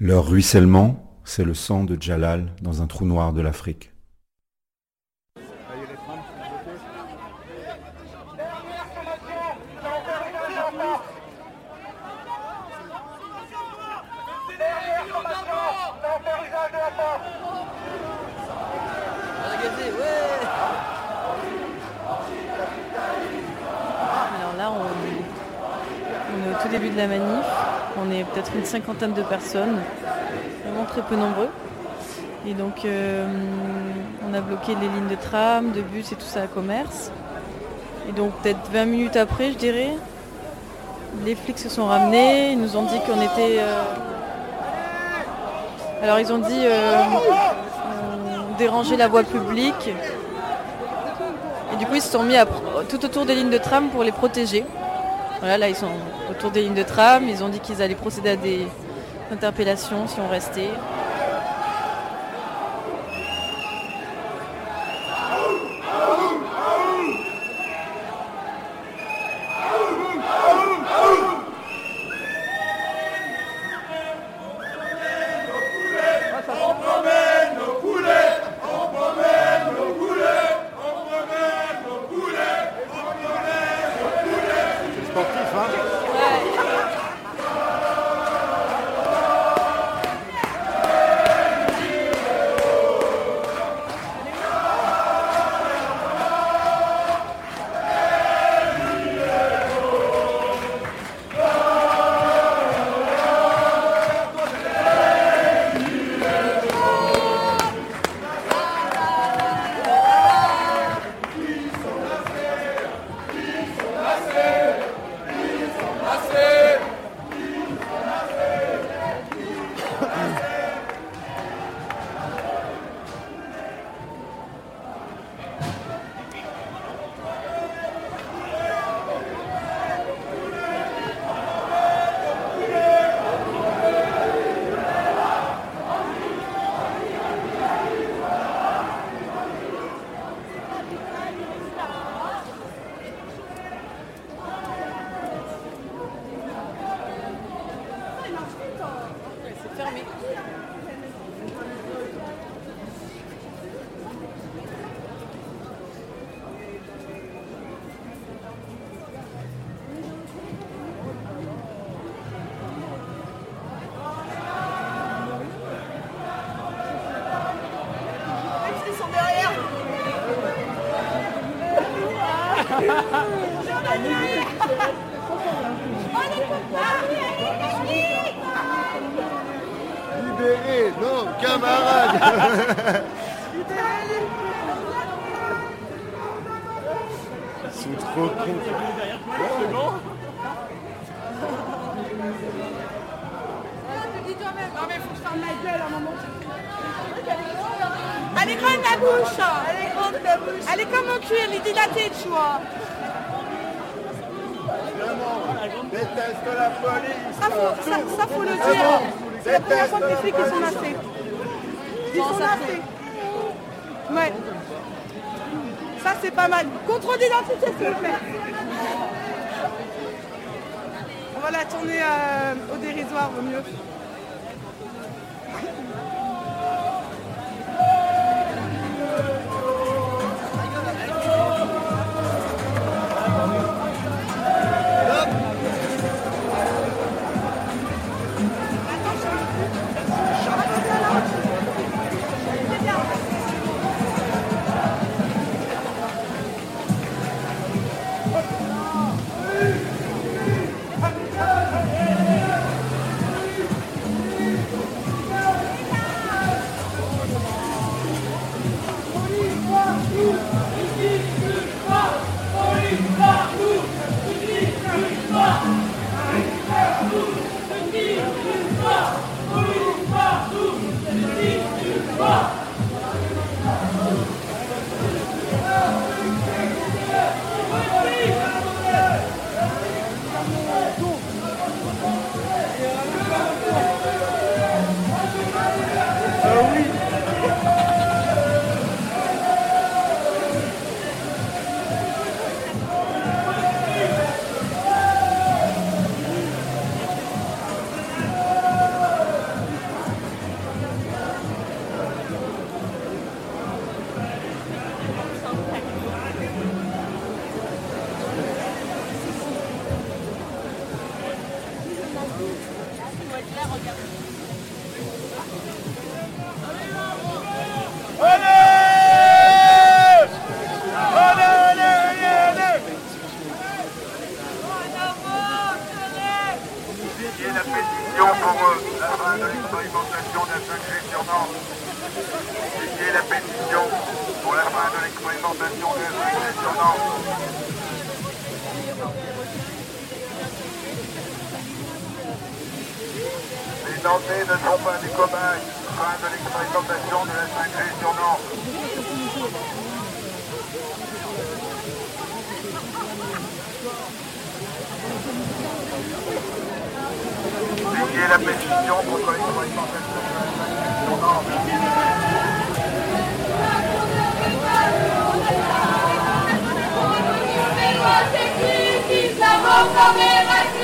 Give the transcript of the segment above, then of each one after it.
Leur ruissellement, c'est le sang de Djalal dans un trou noir de l'Afrique. Alors là, on, on est au tout début de la manif. On est peut-être de personnes, vraiment très peu nombreux. Et donc, euh, on a bloqué les lignes de tram, de bus et tout ça à commerce. Et donc, peut-être 20 minutes après, je dirais, les flics se sont ramenés. Ils nous ont dit qu'on était. euh, Alors, ils ont dit euh, on dérangeait la voie publique. Et du coup, ils se sont mis à tout autour des lignes de tram pour les protéger. Voilà, là, ils sont autour des lignes de tram. Ils ont dit qu'ils allaient procéder à des interpellations si on restait. Euh, au fin de l'expérimentation de la 5G sur Nantes. Les Nantais ne sont pas des cobayes. Fin de l'expérimentation de la 5G sur Nantes. Signer la pétition contre l'expérimentation de la 5G sur Nantes. você que pisa, vou comer mais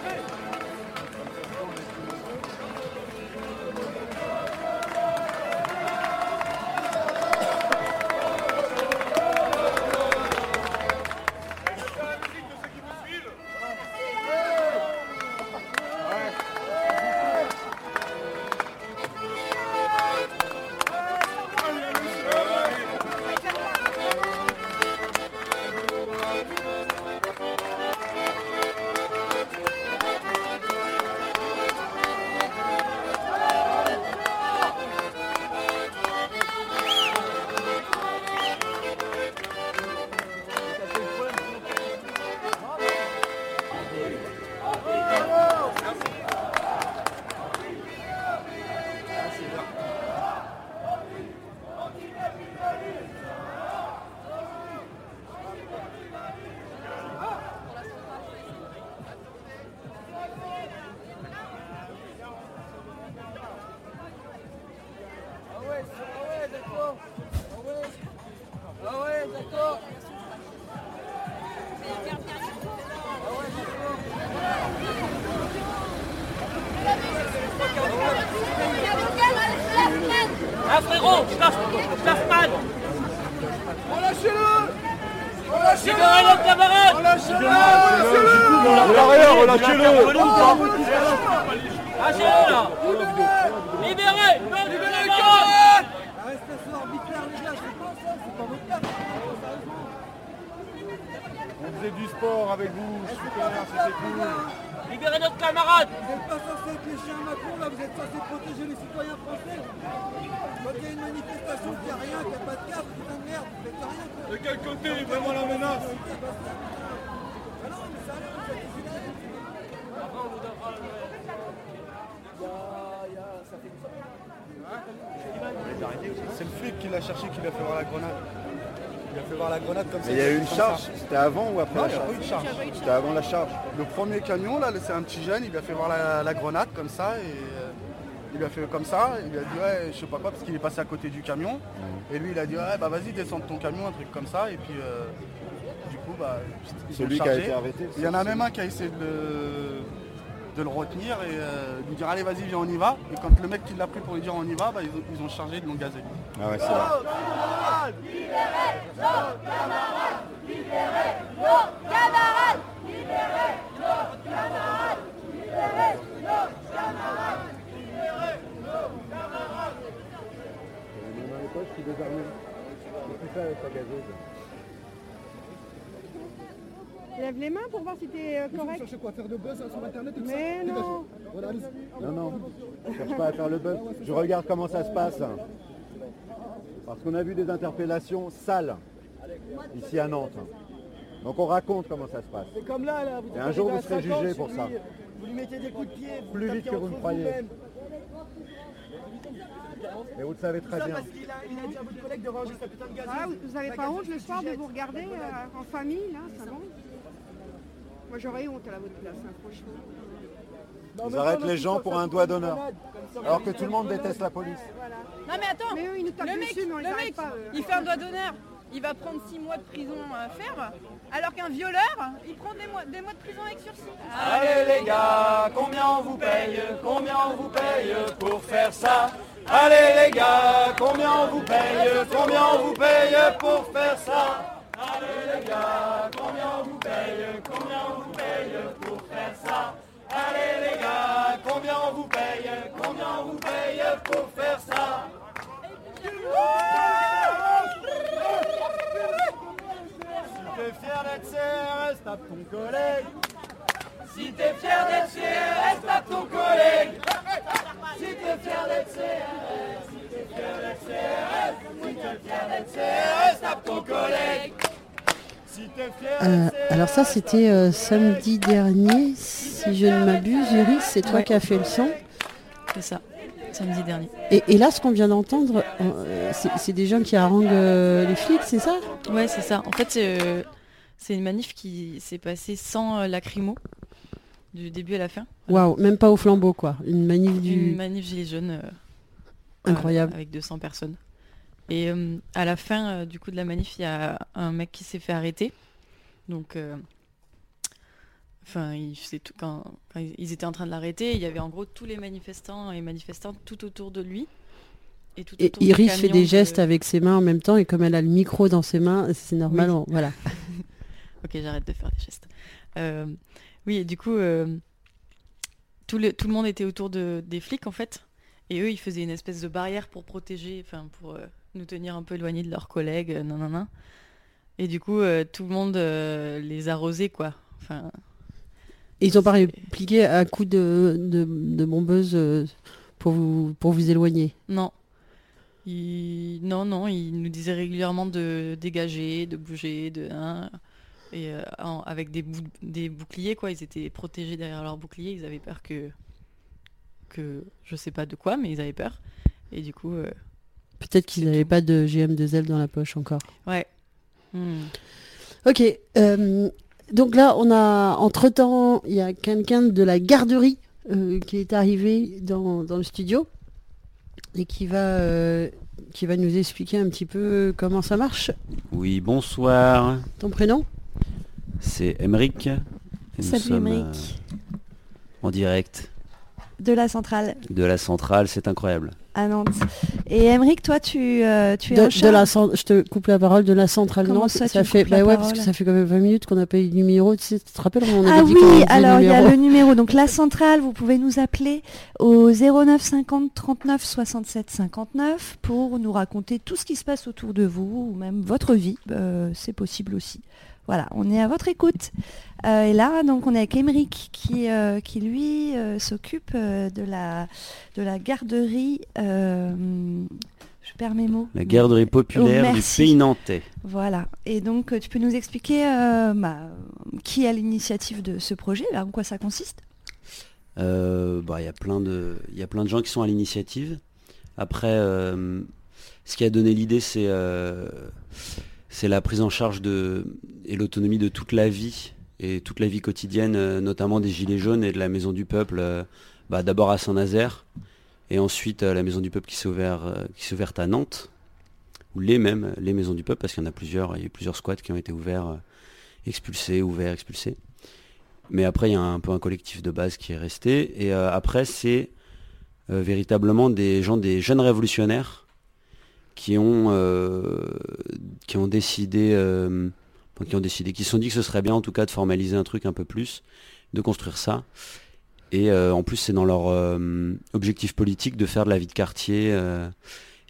Libérez Non, libérez le camarade On faisait du sport avec vous, super, c'était cool. Libérez notre camarade Vous n'êtes pas censé être les chiens Macron, là, vous êtes censé protéger les citoyens français. Quand il y a une manifestation, qu'il n'y a rien, qu'il n'y a pas de cadre, putain de merde, vous faites rien. De quel côté est vraiment la menace Ah non, mais sérieux, vous faites des idées. Qui l'a cherché, qui l'a fait voir la grenade. Il a fait voir la grenade comme ça. Il y a eu une charge, c'était avant ou après Non, la il n'y a charge pas eu de charge. C'était avant la charge. Le premier camion, là, c'est un petit jeune, il lui a fait voir la, la grenade comme ça et euh, il lui a fait comme ça, il lui a dit ouais, je sais pas quoi, parce qu'il est passé à côté du camion. Et lui, il a dit ouais, bah vas-y, descends de ton camion, un truc comme ça. Et puis, euh, du coup, bah, ils Celui ont qui a chargé. été arrêté, Il y en a même un qui a essayé de le, de le retenir et euh, de lui dire allez vas-y viens on y va. Et quand le mec qui l'a pris pour lui dire on y va, bah, ils, ont, ils ont chargé, ils l'ont gazé. Ah ouais, c'est vrai. Lève les mains pour voir si t'es euh, Vous correct. cherchez quoi Faire de buzz hein, sur internet tout Mais ça non. Voilà. Non, non, je cherche pas à faire le buzz. Je regarde comment ça se passe. Parce qu'on a vu des interpellations sales ici à Nantes. Donc on raconte comment ça se passe. C'est comme là, là. Vous Et un jour, vous serez 50, jugé pour ça. Vous lui mettez des coups de pied. Plus vite que vous ne croyez. Mais vous le savez très bien. Ah, vous avez La pas honte le soir de vous regarder euh, en famille, là, ça va Moi j'aurais honte à la votre place, hein, franchement. Non, Ils arrêtent les gens pour un doigt d'honneur. Alors que tout le monde déteste la police. Non mais attends, Mais eux, ils nous tapent le mec, dessus, mais on les le arrête mec, pas. eux. il fait un doigt d'honneur, il va prendre 6 mois de prison à faire, alors qu'un violeur, il prend des mois, des mois de prison avec sursis. Allez les gars, combien on vous paye Combien on vous paye pour faire ça? Allez les gars, combien on vous paye Combien on vous paye pour faire ça? Allez les gars, combien on vous paye Combien on vous paye pour faire ça? Allez les gars, combien on vous paye Combien on vous paye pour faire ça? Si t'es fier d'être CRS, tape ton collègue. Si t'es fier d'être CRS, tape ton collègue. Si t'es fier d'être CRS, si t'es fier d'être CRS, si t'es fier d'être CRS, tape ton collègue. Euh, alors ça c'était euh, samedi dernier, si je ne m'abuse, Iris, c'est toi Ouais. qui as fait le son. C'est ça, samedi dernier. Et, et là ce qu'on vient d'entendre, euh, c'est des gens qui haranguent les flics, c'est ça? Ouais, c'est ça. En fait, c'est une manif qui s'est passée sans lacrymo, du début à la fin. Waouh, même pas au flambeau quoi, une manif du... Une manif gilet jaune. Incroyable. avec 200 personnes. Et euh, à la fin euh, du coup de la manif, il y a un mec qui s'est fait arrêter. Donc, euh, enfin, il faisait tout quand, quand ils étaient en train de l'arrêter. Il y avait en gros tous les manifestants et manifestantes tout autour de lui. Et, tout Et Iris fait des de- gestes avec ses mains en même temps et comme elle a le micro dans ses mains, c'est normal, Oui. on- voilà. Ok, j'arrête de faire des gestes. Euh, oui, et du coup, euh, tout, le, tout le monde était autour de, des flics, en fait. Et eux, ils faisaient une espèce de barrière pour protéger, enfin, pour euh, nous tenir un peu éloignés de leurs collègues, euh, nanana. Et du coup, euh, tout le monde euh, les arrosait, quoi. Enfin, Et ils ont pas répliqué à coup de, de, euh, pour vous, pour vous éloigner? non. Ils- Non, non, ils nous disaient régulièrement de dégager, de bouger, de... hein, et euh, en- avec des, bou- des boucliers, quoi. Ils étaient protégés derrière leurs boucliers. Ils avaient peur que... que... Je sais pas de quoi, mais ils avaient peur. Et du coup... euh, Peut-être qu'ils n'avaient pas de GM2L dans la poche encore. Ouais. Hmm. Ok. euh, donc là, on a entre-temps, il y a quelqu'un de la garderie euh, qui est arrivé dans, dans le studio et qui va, euh, qui va nous expliquer un petit peu comment ça marche. Oui, bonsoir. Ton prénom? C'est Emeric. Salut, Emeric. en direct de la centrale de la centrale, c'est incroyable. à Nantes. Et Emeric, toi, tu, euh, tu es de, de la je te coupe la parole de la centrale Comment Nantes. ça, fait, bah ouais, parce que ça fait quand même 20 minutes qu'on n'a pas eu de numéro. Tu, sais, tu te rappelles on Ah oui, alors il y a le numéro. Donc la centrale, vous pouvez nous appeler au 09 50 39 67 59 pour nous raconter tout ce qui se passe autour de vous ou même votre vie. Euh, C'est possible aussi. Voilà, on est à votre écoute. Euh, et là, donc, on est avec Émeric qui, euh, qui lui euh, s'occupe de, la, de la garderie. je perds mes mots. La garderie populaire Oh, du merci. pays nantais. Voilà. Et donc, tu peux nous expliquer bah, qui a l'initiative de ce projet, là, en quoi ça consiste? Bah, il y a plein de, il y a plein de gens qui sont à l'initiative. Après, ce qui a donné l'idée, c'est c'est la prise en charge de et l'autonomie de toute la vie et toute la vie quotidienne, euh, notamment des gilets jaunes et de la Maison du Peuple. euh, bah, D'abord à Saint-Nazaire et ensuite euh, la Maison du Peuple qui s'est ouverte, à Nantes ou les mêmes, les Maisons du Peuple, parce qu'il y en a plusieurs, il y a eu plusieurs squats qui ont été ouverts expulsés, ouverts, expulsés. Mais après, il y a un peu un collectif de base qui est resté. Et après, c'est véritablement des gens, des jeunes révolutionnaires qui ont, qui ont décidé, qui ont décidé, qui se sont dit que ce serait bien en tout cas de formaliser un truc un peu plus, de construire ça. Et euh, en plus, c'est dans leur euh, objectif politique de faire de la vie de quartier euh,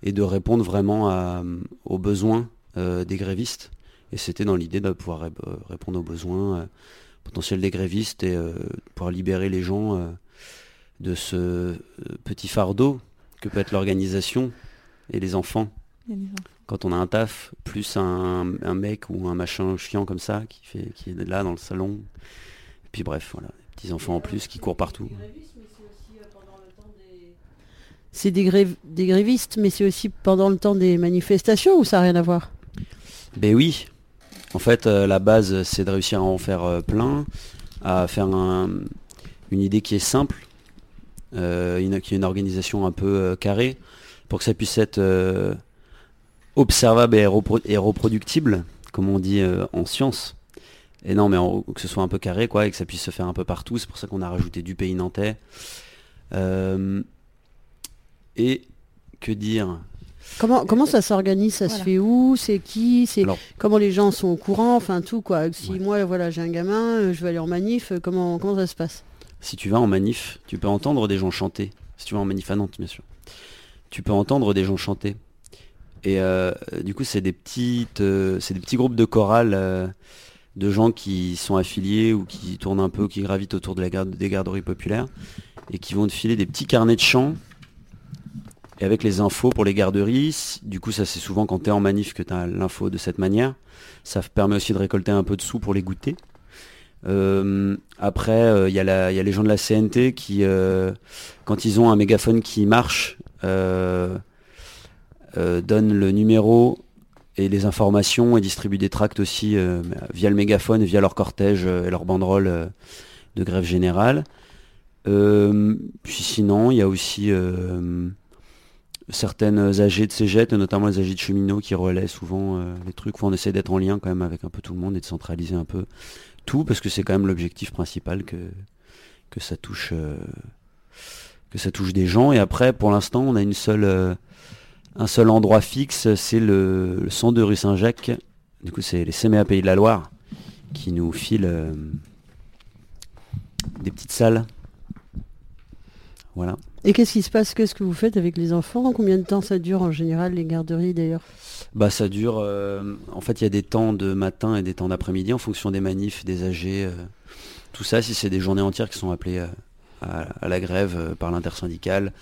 et de répondre vraiment aux besoins des grévistes. Et c'était dans l'idée de pouvoir rép- répondre aux besoins potentiels des grévistes et pouvoir libérer les gens de ce petit fardeau que peut être l'organisation. Et les enfants. Quand on a un taf, plus un, un mec ou un machin chiant comme ça qui, fait, qui est là dans le salon. Et puis bref, voilà, petits enfants en plus qui courent partout. C'est des, grève- des grévistes, mais c'est aussi pendant le temps des manifestations ou ça n'a rien à voir? Ben oui. En fait, euh, la base, c'est de réussir à en faire euh, plein, à faire un- une idée qui est simple, euh, une, qui est une organisation un peu euh, carrée, pour que ça puisse être euh, observable et, repro- et reproductible, comme on dit euh, en science. Et non, mais en- que ce soit un peu carré, quoi, et que ça puisse se faire un peu partout. C'est pour ça qu'on a rajouté du pays nantais. Euh, et que dire? Comment, comment ça s'organise? Ça se fait où? C'est qui? C'est comment les gens sont au courant? Enfin tout quoi. Si moi voilà j'ai un gamin, euh, je vais aller en manif, comment comment ça se passe? Si tu vas en manif, tu peux entendre des gens chanter. Si tu vas en manif à Nantes, bien sûr. Tu peux entendre des gens chanter. Et euh, du coup, c'est des petites, euh, c'est des petits groupes de chorales euh, de gens qui sont affiliés ou qui tournent un peu, qui gravitent autour de la garde, des garderies populaires et qui vont te filer des petits carnets de chant et avec les infos pour les garderies. Du coup, ça c'est souvent quand tu es en manif que tu as l'info de cette manière. Ça permet aussi de récolter un peu de sous pour les goûter. Euh, après, euh, il y, a la- il y a les gens de la CNT qui, euh, quand ils ont un mégaphone qui marche, euh, donnent le numéro et les informations et distribuent des tracts aussi euh, via le mégaphone, via leur cortège euh, et leur banderole de grève générale. Puis sinon, il y a aussi certaines AG de cégep, notamment les AG de cheminots qui relaient souvent les trucs. Faut on essaie d'être en lien quand même avec un peu tout le monde et de centraliser un peu tout parce que c'est quand même l'objectif principal que, que ça touche que ça touche des gens. Et après, pour l'instant, on a une seule un seul endroit fixe, c'est le, le centre de rue Saint-Jacques. Du coup, c'est les CMA Pays de la Loire qui nous filent euh, des petites salles. Voilà. Et qu'est-ce qui se passe? Qu'est-ce que vous faites avec les enfants? Combien de temps ça dure en général les garderies d'ailleurs? Bah ça dure. euh, en fait, il y a des temps de matin et des temps d'après-midi en fonction des manifs, des AG, euh, tout ça. Si c'est des journées entières qui sont appelées à, à la grève par l'intersyndicale,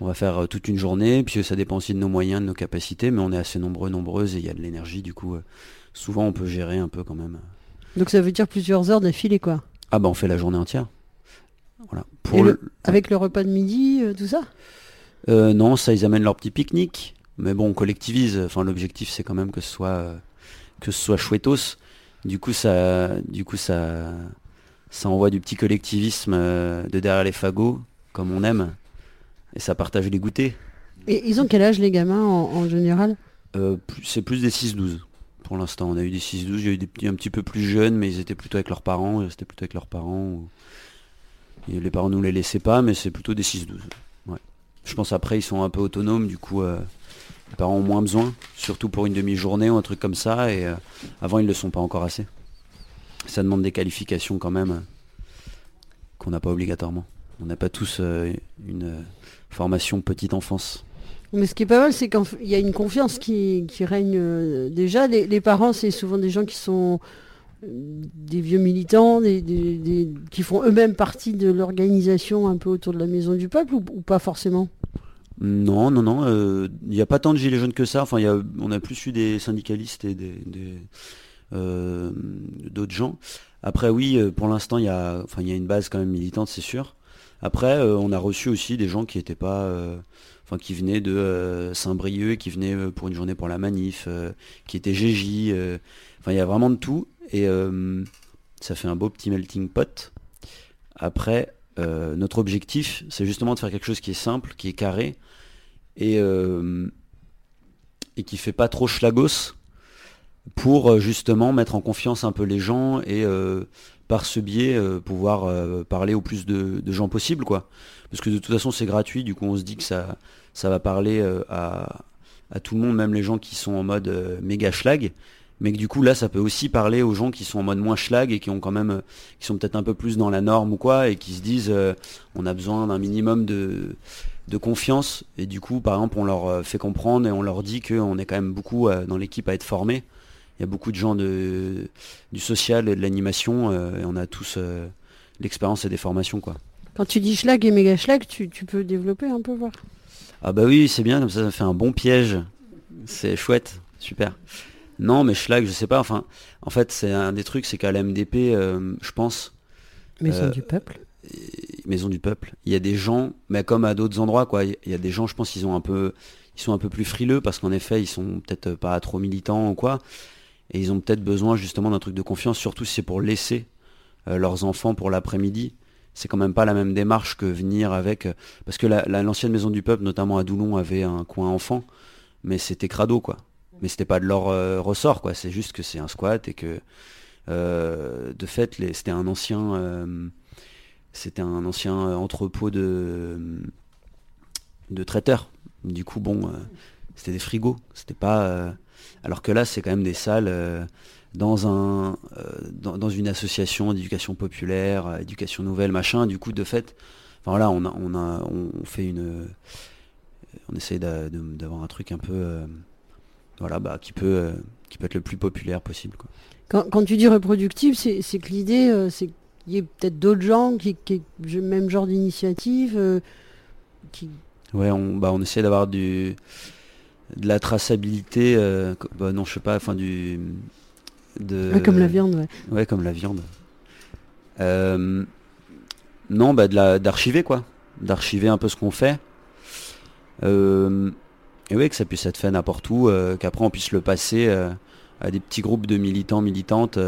on va faire euh, toute une journée. Puis ça dépend aussi de nos moyens, de nos capacités, mais on est assez nombreux, nombreuses et il y a de l'énergie. Du coup, euh, souvent on peut gérer un peu quand même. Donc ça veut dire plusieurs heures d'affilée quoi. Ah bah on fait la journée entière. Voilà. Et Pour le- le- Avec le repas de midi, euh, tout ça? Euh, non, ça ils amènent leur petit pique-nique. Mais bon, on collectivise. Enfin, l'objectif c'est quand même que ce soit euh, que ce soit chouettos. Du coup, ça, du coup, ça, ça envoie du petit collectivisme de derrière les fagots, comme on aime, et ça partage les goûters. Et ils ont quel âge les gamins en, en général? Euh, c'est plus des 6-12 pour l'instant. On a eu des 6-12, il y a eu des petits un petit peu plus jeunes, mais ils étaient plutôt avec leurs parents. Ils restaient plutôt avec leurs parents. et les parents nous les laissaient pas, mais c'est plutôt des 6-12. Ouais. Je pense après ils sont un peu autonomes, du coup euh, les parents ont moins besoin, surtout pour une demi-journée ou un truc comme ça. Et euh, avant ils le sont pas encore assez. Ça demande des qualifications quand même qu'on n'a pas obligatoirement. On n'a pas tous euh, une euh, formation petite enfance. Mais ce qui est pas mal, c'est qu'il y a une confiance qui, qui règne euh, déjà. Les, les parents, c'est souvent des gens qui sont des vieux militants, des, des- des- qui font eux-mêmes partie de l'organisation un peu autour de la Maison du Peuple ou, ou pas forcément? Non, non, non. euh, Il n'y a pas tant de gilets jaunes que ça. Enfin, il y a- on a plus eu des syndicalistes et des, euh, d'autres gens. Après, oui, pour l'instant, il y a, enfin, il y a une base quand même militante, c'est sûr. Après, euh, on a reçu aussi des gens qui étaient pas, euh, enfin, qui venaient de euh, Saint-Brieuc, qui venaient pour une journée pour la manif, qui étaient GJ. Enfin, il y a vraiment de tout. Et ça fait un beau petit melting pot. Après, notre objectif, c'est justement de faire quelque chose qui est simple, qui est carré, et, et qui fait pas trop schlagos, pour justement mettre en confiance un peu les gens et par ce biais euh, pouvoir euh, parler au plus de, gens possible quoi. Parce que de toute façon c'est gratuit, du coup on se dit que ça, ça va parler euh, à, tout le monde, même les gens qui sont en mode méga schlag. Mais que du coup là ça peut aussi parler aux gens qui sont en mode moins schlag et qui ont quand même qui sont peut-être un peu plus dans la norme ou quoi et qui se disent on a besoin d'un minimum de, confiance et du coup par exemple on leur fait comprendre et on leur dit qu'on est quand même beaucoup dans l'équipe à être formés. Il y a beaucoup de gens de, du social et de l'animation euh, et on a tous euh, l'expérience et des formations quoi. Quand tu dis schlag et méga schlag, tu, tu peux développer un peu, voir. Ah bah oui, c'est bien, comme ça ça fait un bon piège. C'est chouette, super. Non, mais Schlag, je sais pas, enfin, en fait, c'est un des trucs, c'est qu'à la MDP, euh, je pense... Maison du peuple. Maison du peuple. Il y a des gens, mais comme à d'autres endroits, quoi, il y a des gens, je pense, ils ont un peu... Ils sont un peu plus frileux parce qu'en effet, ils sont peut-être pas trop militants ou quoi. Et ils ont peut-être besoin justement d'un truc de confiance, surtout si c'est pour laisser euh, leurs enfants pour l'après-midi. C'est quand même pas la même démarche que venir avec euh, parce que la- la- l'ancienne maison du peuple notamment à Doulon avait un coin enfant mais c'était crado quoi. Mais c'était pas de leur euh, ressort quoi. C'est juste que c'est un squat et que euh, de fait c'était un ancien euh, c'était un ancien euh, entrepôt de de traiteurs. Du coup bon c'était des frigos. C'était pas alors que là c'est quand même des salles euh, dans un euh, dans, dans une association d'éducation populaire euh, éducation nouvelle machin du coup de fait enfin voilà on a on a on fait une on de- d'avoir un truc un peu euh, voilà bah qui peut qui peut être le plus populaire possible quoi. Quand, quand tu dis reproductive, c'est que l'idée, c'est qu'il y ait peut-être d'autres gens qui, qui aient le même genre d'initiative, qui... Ouais, on, bah, on essaie d'avoir du de la traçabilité, euh, bah, non, je sais pas, enfin du de Ouais, comme la viande, ouais. Ouais, comme la viande. Euh, non, bah de la d'archiver quoi, d'archiver un peu ce qu'on fait. Euh, et ouais, que ça puisse être fait n'importe où, qu'après on puisse le passer à des petits groupes de militants, militantes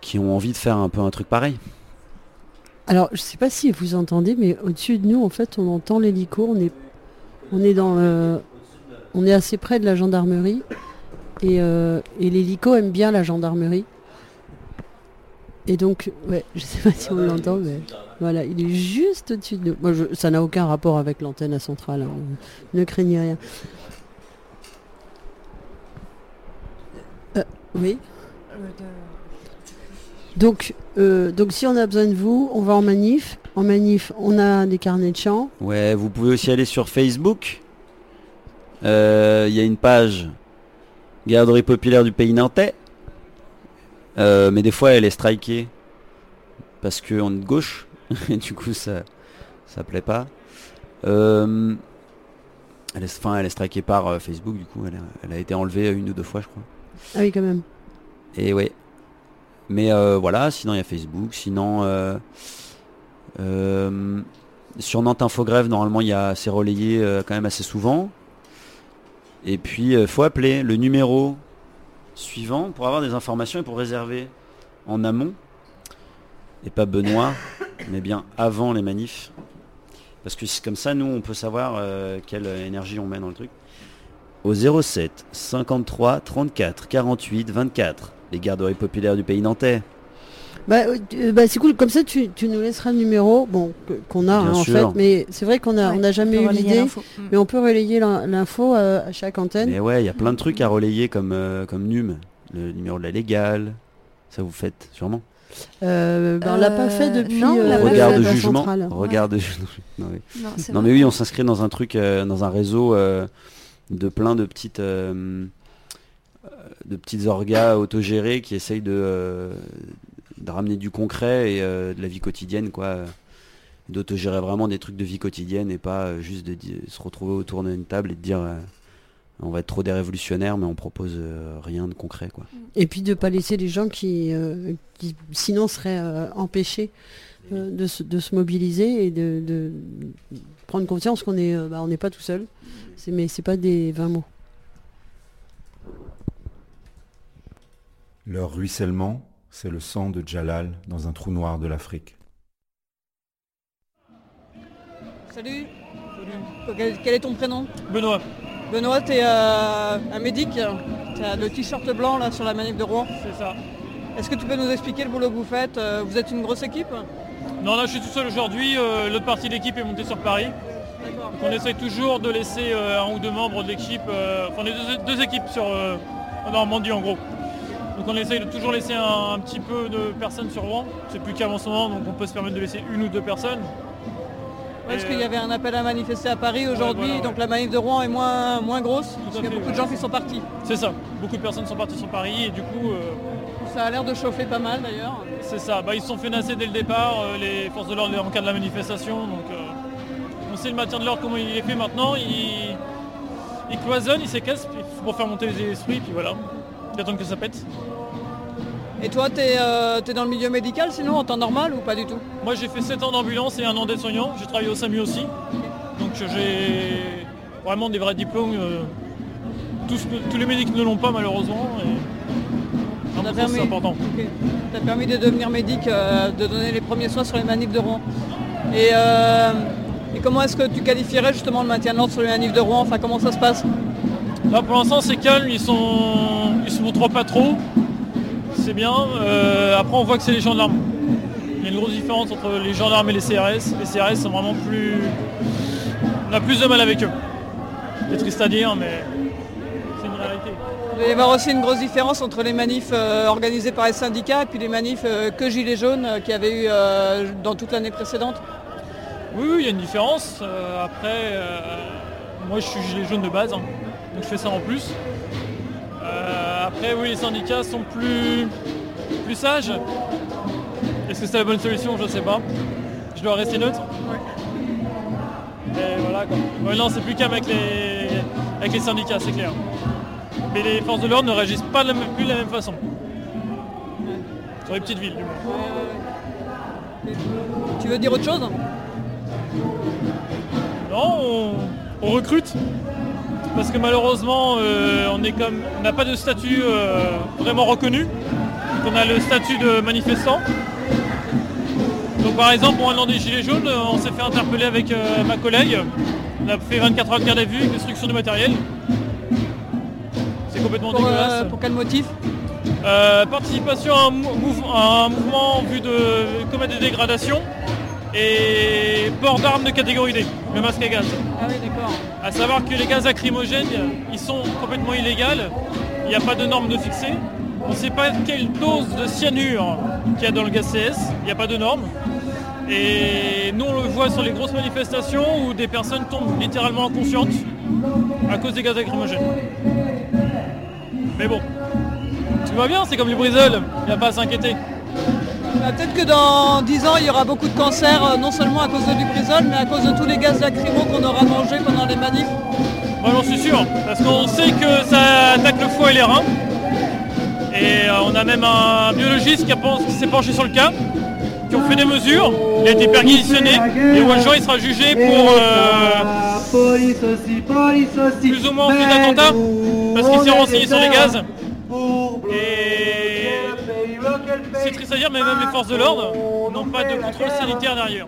qui ont envie de faire un peu un truc pareil. Alors, je sais pas si vous entendez, mais au-dessus de nous, en fait, on entend l'hélico. On est, on est dans, le- on est assez près de la gendarmerie, et, euh, et l'hélico aime bien la gendarmerie. Et donc, ouais, je sais pas si on l'entend, mais voilà, il est juste au-dessus de nous. Moi, ça n'a aucun rapport avec l'antenne à centrale. hein. Ne craignez rien. Euh, oui. Donc, euh, donc si on a besoin de vous, on va en manif. En manif, on a des carnets de chant. Ouais, vous pouvez aussi aller sur Facebook. Euh, Il y a une page Garderie populaire du pays nantais. Euh, mais des fois, elle est strikée parce qu'on est de gauche. Et du coup, ça ça plaît pas. Euh, elle est, enfin, elle est strikée par Facebook. Du coup, elle a, elle a été enlevée une ou deux fois, je crois. Ah oui, quand même. Et ouais. Mais euh, voilà, sinon il y a Facebook. Sinon, euh, euh, sur Nantes Infogrève, normalement, il y a c'est relayé quand même assez souvent. Et puis, euh, faut appeler le numéro suivant pour avoir des informations et pour réserver en amont. Et pas Benoît, mais bien avant les manifs. Parce que c'est comme ça, nous, on peut savoir quelle énergie on met dans le truc. Au 07 53 34 48 24, les garderies populaires du pays nantais. Bah, euh, bah, c'est cool, comme ça tu, tu nous laisseras le numéro bon, qu'on a hein, en fait, mais c'est vrai qu'on a, Ouais, on n'a jamais eu l'idée. Mm. mais on peut relayer l'in- l'info euh, à chaque antenne. Mais ouais, il y a plein de trucs à relayer comme, euh, comme NUM, le numéro de la légale. Ça vous faites sûrement. Euh, bah, on l'a pas fait Euh, depuis non, euh, Regard de jugement. Regard de jugement. Non, oui. Non, mais oui, on s'inscrit dans un truc, euh, dans un réseau euh, de plein de petites, euh, euh, de petites orgas autogérés qui essayent de, euh, ramener du concret et euh, de la vie quotidienne, quoi. D'autogérer vraiment des trucs de vie quotidienne et pas euh, juste de se retrouver autour d'une table et de dire euh, on va être trop des révolutionnaires mais on propose euh, rien de concret, quoi. Et puis de pas laisser les gens qui, euh, sinon seraient euh, empêchés euh, de, se, mobiliser et de, prendre conscience qu'on euh, bah, n'est pas tout seul. Mais c'est pas des 20 mots. Leur ruissellement, c'est le sang de Jalal dans un trou noir de l'Afrique. Salut. Quel, quel est ton prénom? Benoît. Benoît, tu es un médic, tu as le t-shirt blanc là sur la manif de Rouen. C'est ça. Est-ce que tu peux nous expliquer le boulot que vous faites? Euh, Vous êtes une grosse équipe? Non, là je suis tout seul aujourd'hui. euh, L'autre partie de l'équipe est montée sur Paris. Donc, on essaye toujours de laisser euh, un ou deux membres de l'équipe. euh, enfin, on est deux, deux équipes sur, euh, en Normandie en gros. Donc on essaye de toujours laisser un, un petit peu de personnes sur Rouen. C'est plus en ce moment, donc on peut se permettre de laisser une ou deux personnes. Est-ce Et, qu'il y avait un appel à manifester à Paris aujourd'hui, voilà, ouais. donc la manif de Rouen est moins, moins grosse Parce qu'il y a fait, beaucoup de ouais. gens qui sont partis. C'est ça. Beaucoup de personnes sont parties sur Paris et du coup, euh, Ça a l'air de chauffer pas mal d'ailleurs. c'est ça. Bah, ils se sont fait nasser dès le départ, euh, les forces de l'ordre en cas de la manifestation. Donc euh, on sait le maintien de l'ordre comment il est fait maintenant. Il, il cloisonne, il s'écasse pour faire monter les esprits, puis voilà. Il attend que ça pète. Et toi, tu es, dans le milieu médical sinon en temps normal ou pas du tout Moi j'ai fait 7 ans d'ambulance et un an d'aide-soignant. J'ai travaillé au SAMU aussi. Donc j'ai vraiment des vrais diplômes. euh, tous, tous les médics ne l'ont pas malheureusement. Et... Ça c'est important. Ok. Ça t'a permis de devenir médic, euh, de donner les premiers soins sur les manifs de Rouen. Et, euh, et comment est-ce que tu qualifierais justement le maintien de l'ordre sur les manifs de Rouen? Enfin, comment ça se passe? Là pour l'instant c'est calme, ils sont ils se montrent pas trop. C'est bien. Euh, après on voit que c'est les gendarmes. Il y a une grosse différence entre les gendarmes et les CRS. Les CRS sont vraiment plus. On a plus de mal avec eux. C'est triste à dire mais c'est une réalité. Il doit y avoir aussi une grosse différence entre les manifs euh, organisés par les syndicats et puis les manifs euh, que Gilets jaunes euh, qu'il y avait eu dans toute l'année précédente. Oui, oui, il y a une différence. Euh, après, euh, moi je suis gilet jaune de base, hein. donc je fais ça en plus. Euh, après, oui, les syndicats sont plus, plus sages. Est-ce que c'est la bonne solution? Je ne sais pas. Je dois rester neutre? Et voilà quoi. Ouais, non, c'est plus calme avec les, avec les syndicats, c'est clair. Mais les forces de l'ordre ne réagissent pas de la même- plus de la même façon. Sur les petites villes, du moins. Tu veux dire autre chose? Non, on, on recrute. Parce que malheureusement, euh, on est comme, on n'a pas de statut euh, vraiment reconnu. Donc on a le statut de manifestant. Donc par exemple, pour un an des Gilets jaunes, euh, on s'est fait interpeller avec euh, ma collègue. On a fait 24 heures de garde à vue, destruction du matériel. C'est complètement pour, dégueulasse. pour quel motif? Participation à un, mou- à un mouvement en vue de commettre des dégradations et port d'armes de catégorie D, le masque à gaz. Ah oui, d'accord. À savoir que les gaz lacrymogènes, ils sont complètement illégaux, il n'y a pas de normes de fixer. On ne sait pas quelle dose de cyanure qu'il y a dans le gaz CS, il n'y a pas de normes. Et nous on le voit sur les grosses manifestations où des personnes tombent littéralement inconscientes à cause des gaz lacrymogènes. Mais bon, tout va bien, c'est comme les brisoles, il n'y a pas à s'inquiéter. Bah, Peut-être que dans 10 ans, il y aura beaucoup de cancers, euh, non seulement à cause du brisol, mais à cause de tous les gaz lacrymaux qu'on aura mangés pendant les manifs. Moi j'en suis sûr, parce qu'on sait que ça attaque le foie et les reins. Et euh, on a même un biologiste qui, a pen- qui s'est penché sur le cas, qui ont fait des mesures, il a été perquisitionné, et au jour il sera jugé pour euh, plus ou moins en fait d'attentat, parce qu'il s'est renseigné sur les gaz. C'est triste à dire, mais même les forces de l'ordre n'ont pas de contrôle sanitaire derrière.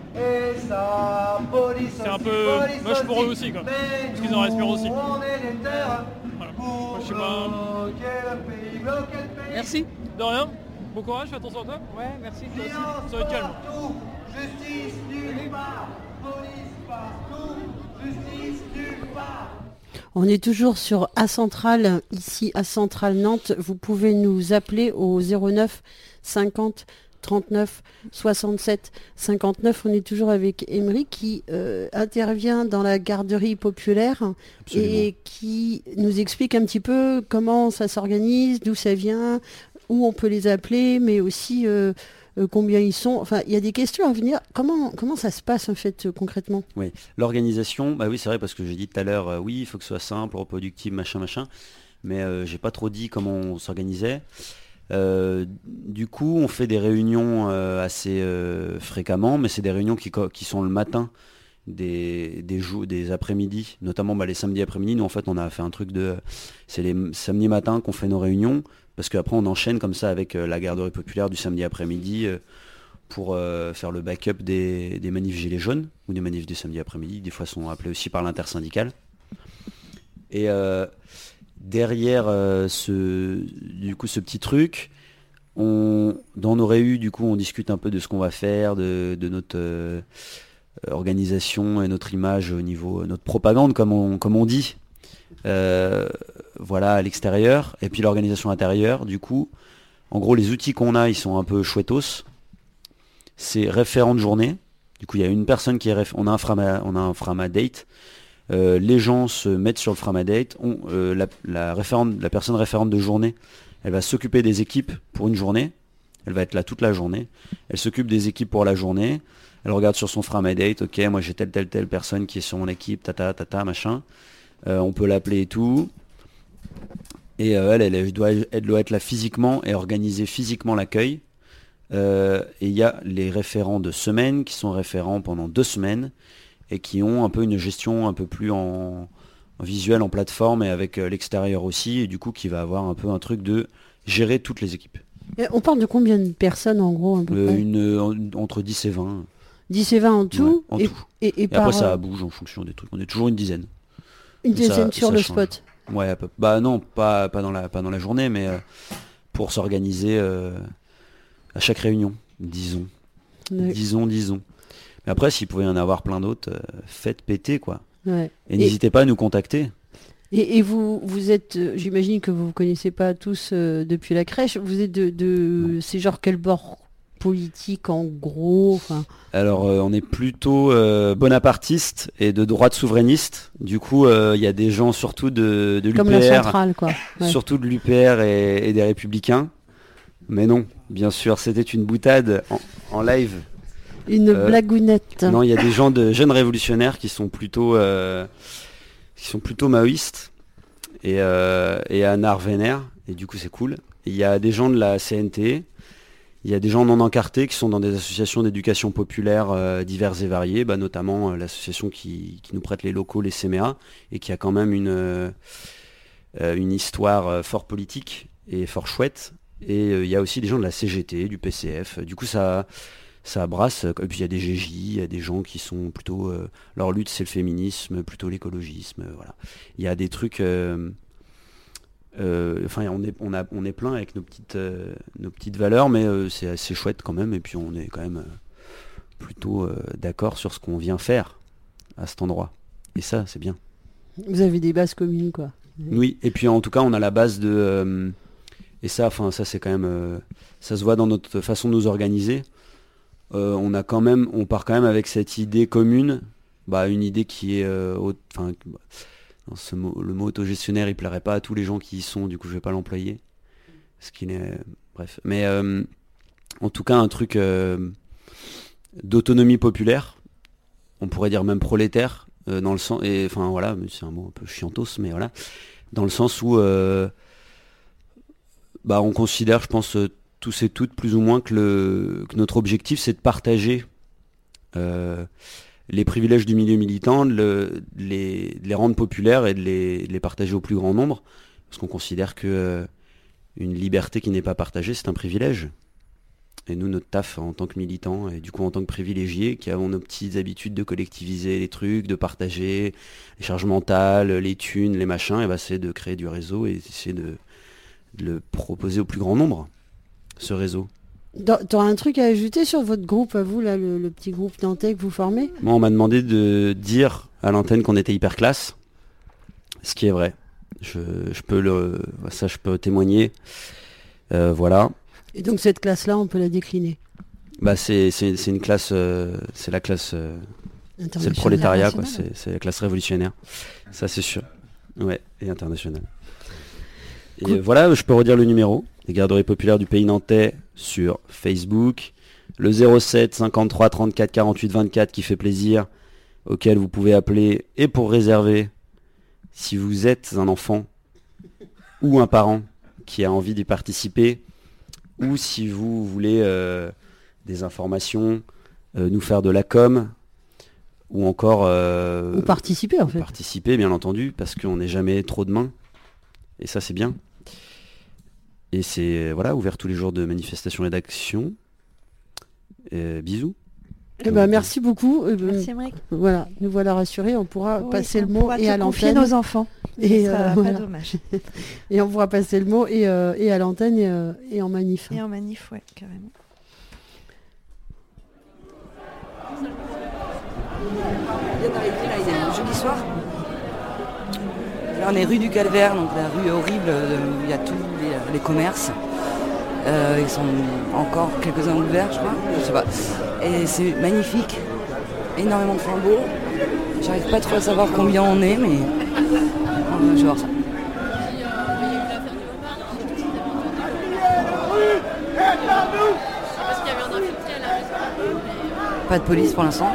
C'est un peu moche pour eux aussi, quoi. Parce qu'ils en respirent aussi. Voilà. Moi, je sais pas. Merci. De rien. Bon courage, fais attention à toi. Ouais, merci. Toi aussi. Ça va être calme. Justice nulle part, police partout, justice nulle part. On est toujours sur A Centrale, ici à Centrale Nantes. Vous pouvez nous appeler au 09 50 39 67 59. On est toujours avec Emery qui euh, intervient dans la garderie populaire et qui nous explique un petit peu comment ça s'organise, d'où ça vient, où on peut les appeler, mais aussi euh, euh, combien ils sont. Enfin, il y a des questions à venir. Comment, comment ça se passe en fait euh, concrètement? Oui, l'organisation, bah oui, c'est vrai parce que j'ai dit tout à l'heure, euh, oui, il faut que ce soit simple, reproductible, machin, machin, mais j'ai pas trop dit comment on s'organisait. Du coup, on fait des réunions assez fréquemment, mais c'est des réunions qui, qui sont le matin des, des des après-midi, notamment bah, les samedis après-midi. Nous, en fait, on a fait un truc de, c'est les samedis matins qu'on fait nos réunions, parce qu'après on enchaîne comme ça avec euh, la garderie populaire du samedi après-midi. euh, pour euh, faire le backup des, manifs gilets jaunes ou des manifs du samedi après-midi. Des fois sont appelés aussi par l'intersyndicale. Et derrière ce, du coup, ce petit truc, on, dans nos réus, du coup, on discute un peu de ce qu'on va faire, de, notre organisation et notre image au niveau, notre propagande, comme on, comme on dit. Euh, voilà, à l'extérieur. Et puis l'organisation intérieure, du coup, en gros, les outils qu'on a, ils sont un peu chouettos. C'est référent de journée. Du coup, il y a une personne qui est réf- on a un frama, on a un framadate. Euh, les gens se mettent sur le framadate. On, euh, la, la référente, la personne référente de journée, elle va s'occuper des équipes pour une journée. Elle va être là toute la journée. Elle s'occupe des équipes pour la journée. Elle regarde sur son framadate. Ok, moi j'ai telle telle telle personne qui est sur mon équipe. Tata tata machin. Euh, on peut l'appeler et tout. Et euh, elle, elle, elle doit, elle doit être là physiquement et organiser physiquement l'accueil. Euh, et il y a les référents de semaine qui sont référents pendant deux semaines et qui ont un peu une gestion un peu plus en, en visuel, en plateforme et avec l'extérieur aussi. Et du coup, qui va avoir un peu un truc de gérer toutes les équipes. On parle de combien de personnes en gros à peu près? une, entre 10 et 20. 10 et 20 en tout en et, tout. et- et Et par, après, ça euh, bouge en fonction des trucs. On est toujours une dizaine. Une ça- dizaine sur ça le change. spot. Ouais, peu- bah non, pas, pas, dans la, pas dans la journée, mais euh, pour s'organiser euh, à chaque réunion, disons. Disons, disons. Mais après, s'il pouvait y en avoir plein d'autres, euh, faites péter, quoi. Ouais. Et, n'hésitez pas à nous contacter. Et, et vous, vous êtes, j'imagine que vous vous connaissez pas tous depuis la crèche. Vous êtes de, de c'est genre quel bord politique en gros. Alors, euh, on est plutôt euh, bonapartiste et de droite souverainiste. Du coup, euh, il y a des gens surtout de, de l'UPR. Comme la centrale, quoi. Ouais. Surtout de l'UPR et, et des républicains. Mais non, bien sûr, c'était une boutade en, en live. une blagounette. Non, il y a des gens de jeunes révolutionnaires qui sont plutôt, qui sont plutôt maoïstes et, et anards vénères. Et du coup, c'est cool. Il y a des gens de la CNT. Il y a des gens non encartés qui sont dans des associations d'éducation populaire euh, diverses et variées, bah, notamment euh, l'association qui, qui nous prête les locaux, les CMA, et qui a quand même une, euh, une histoire fort politique et fort chouette. Et il y a aussi des gens de la CGT, du PCF. Du coup, ça, ça brasse. Et puis il y a des GJ, il y a des gens qui sont plutôt... leur lutte, c'est le féminisme, plutôt l'écologisme. voilà. Il y a des trucs... euh, Enfin, on est, on, a, on est plein avec nos petites, euh, nos petites valeurs, mais euh, c'est assez chouette quand même. Et puis on est quand même plutôt d'accord sur ce qu'on vient faire à cet endroit. Et ça, c'est bien. Vous avez des bases communes, quoi. Oui, et puis en tout cas, on a la base de. euh, et ça, enfin, ça c'est quand même. euh, ça se voit dans notre façon de nous organiser. Euh, on a quand même, on part quand même avec cette idée commune, bah, une idée qui est, enfin, mot, le mot autogestionnaire, il plairait pas à tous les gens qui y sont, du coup, je vais pas l'employer, ce qu'il est, bref. Mais euh, en tout cas, un truc euh, d'autonomie populaire, on pourrait dire même prolétaire, euh, dans le sens, et enfin voilà, c'est un mot un peu chiantos, mais voilà, dans le sens où bah, on considère, je pense, tous et toutes plus ou moins que, le, que notre objectif c'est de partager les privilèges du milieu militant, de, le- de les, rendre populaires et de les, partager au plus grand nombre, parce qu'on considère que euh, une liberté qui n'est pas partagée, c'est un privilège. Et nous, notre taf en tant que militants, et du coup en tant que privilégiés, qui avons nos petites habitudes de collectiviser les trucs, de partager les charges mentales, les thunes, les machins, et bah, c'est de créer du réseau et essayer de le proposer au plus grand nombre, ce réseau. T'auras un truc à ajouter sur votre groupe, à vous, là, le, le petit groupe nantais que vous formez? Moi, on m'a demandé de dire à l'antenne qu'on était hyper classe, ce qui est vrai. Je, je peux le, ça, je peux témoigner. Euh, voilà. Et donc cette classe-là, on peut la décliner? Bah, c'est, une classe, euh, c'est la classe, euh, c'est le prolétariat, quoi. C'est, la classe révolutionnaire. Ça, c'est sûr. Ouais, et internationale. Et Cool. voilà, je peux redire le numéro des garderies populaires du pays nantais sur Facebook. Le 07 53 34 48 24 qui fait plaisir, auquel vous pouvez appeler et pour réserver si vous êtes un enfant ou un parent qui a envie d'y participer ou si vous voulez euh, des informations, euh, nous faire de la com ou encore euh, Ou participer, en fait. participer bien entendu parce qu'on n'est jamais trop de mains et ça c'est bien et c'est voilà ouvert tous les jours de manifestations et d'actions Euh, bisous Eh ben, merci beaucoup. Ben, Merci, Émeric. Voilà, nous voilà rassurés. On pourra Oui, passer on le mot et à confier l'antenne. nos enfants. Et, euh, pas dommage. et on pourra passer le mot et, euh, et à l'antenne et, euh, et en manif. Et en manif, ouais, carrément. On vient d'arriver, là, il est jeudi soir. Là, on est rue du Calvaire, donc la rue horrible euh, il y a tous les, les commerces. Euh, ils sont encore quelques-uns ouverts, je crois. Je sais pas. Et c'est magnifique. Énormément de flambeaux. J'arrive pas trop à savoir combien on est, mais euh, je vais voir ça. Pas de police pour l'instant.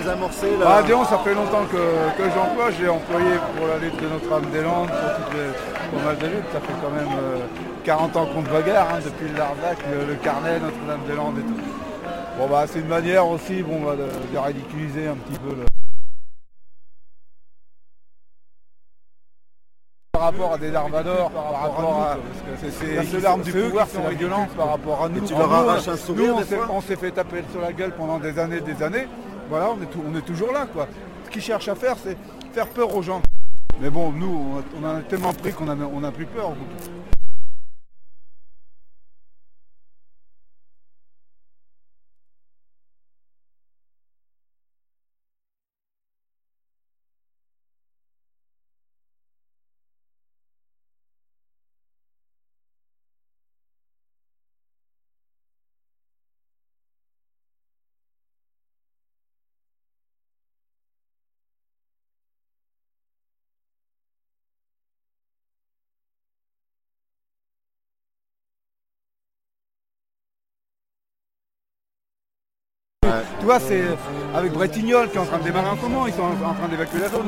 Désamorcer la... Ah, Déon, ça fait longtemps que, que j'emploie. Je l'ai employé pour la lutte de Notre-Dame-des-Landes, pour les, pas mal de luttes. Ça fait quand même euh, 40 ans qu'on te bagarre, hein, depuis le Larzac, le, le carnet, Notre-Dame-des-Landes et tout. Bon, bah, c'est une manière aussi bon, bah, de, de ridiculiser un petit peu le. Par rapport à des Darvadors, par rapport à. C'est c'est- La c'est seule eux arme qui du pouvoir, sont c'est la violence. par rapport à nous. Et tu En leur nous, arraches un sourire, on s'est fait taper sur la gueule pendant des années des années. Voilà, on est, toujours là. quoi. Ce qu'ils cherchent à faire, c'est faire peur aux gens. Mais bon, nous, on a, en a tellement pris qu'on n'a on a plus peur. C'est avec Bretignol qui est en train de démarrer un comment, ils sont en, en train d'évacuer la zone.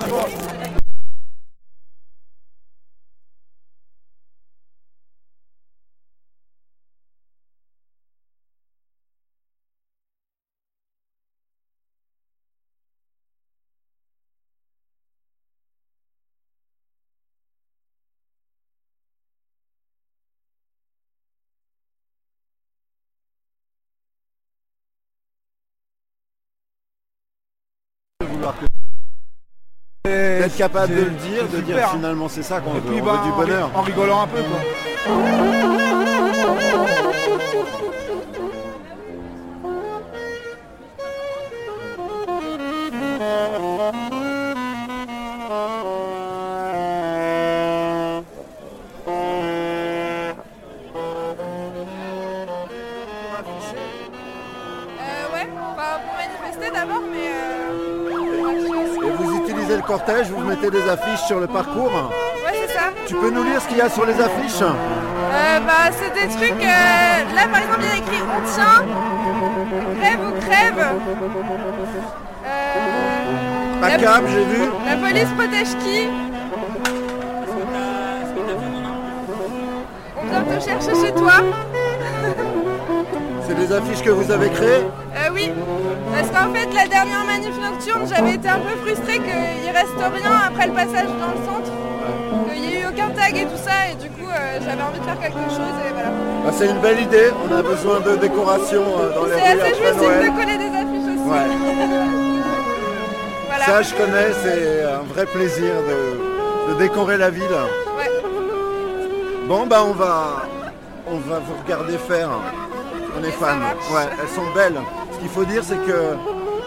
Vouloir que- D'être capable de le dire, de dire finalement c'est ça qu'on veut, puis on bah, veut du bonheur. En rigolant un peu quoi. Cortège, vous mettez des affiches sur le parcours. Ouais, c'est ça. Tu peux nous lire ce qu'il y a sur les affiches Euh, bah, c'est des trucs. euh, Là, par exemple, il y a écrit On tient, crève ou crève. Euh, À la- j'ai vu. La police Potechki. On vient te chercher chez toi. C'est des affiches que vous avez créées Euh, oui, parce qu'en fait, la dernière manif nocturne, j'avais été un peu frustrée qu'il reste rien après le passage dans le centre. Qu'il n'y ait eu aucun tag et tout ça, et du coup, euh, j'avais envie de faire quelque chose, et voilà. Bah, C'est une belle idée, on a besoin de décoration euh, dans les C'est rues assez après jouissif de coller des affiches aussi. Ouais. voilà. Ça je connais, c'est un vrai plaisir de, de décorer la ville. Ouais. Bon bah on va on va vous regarder faire. On est fans. Ouais, elles sont belles. Ce qu'il faut dire c'est que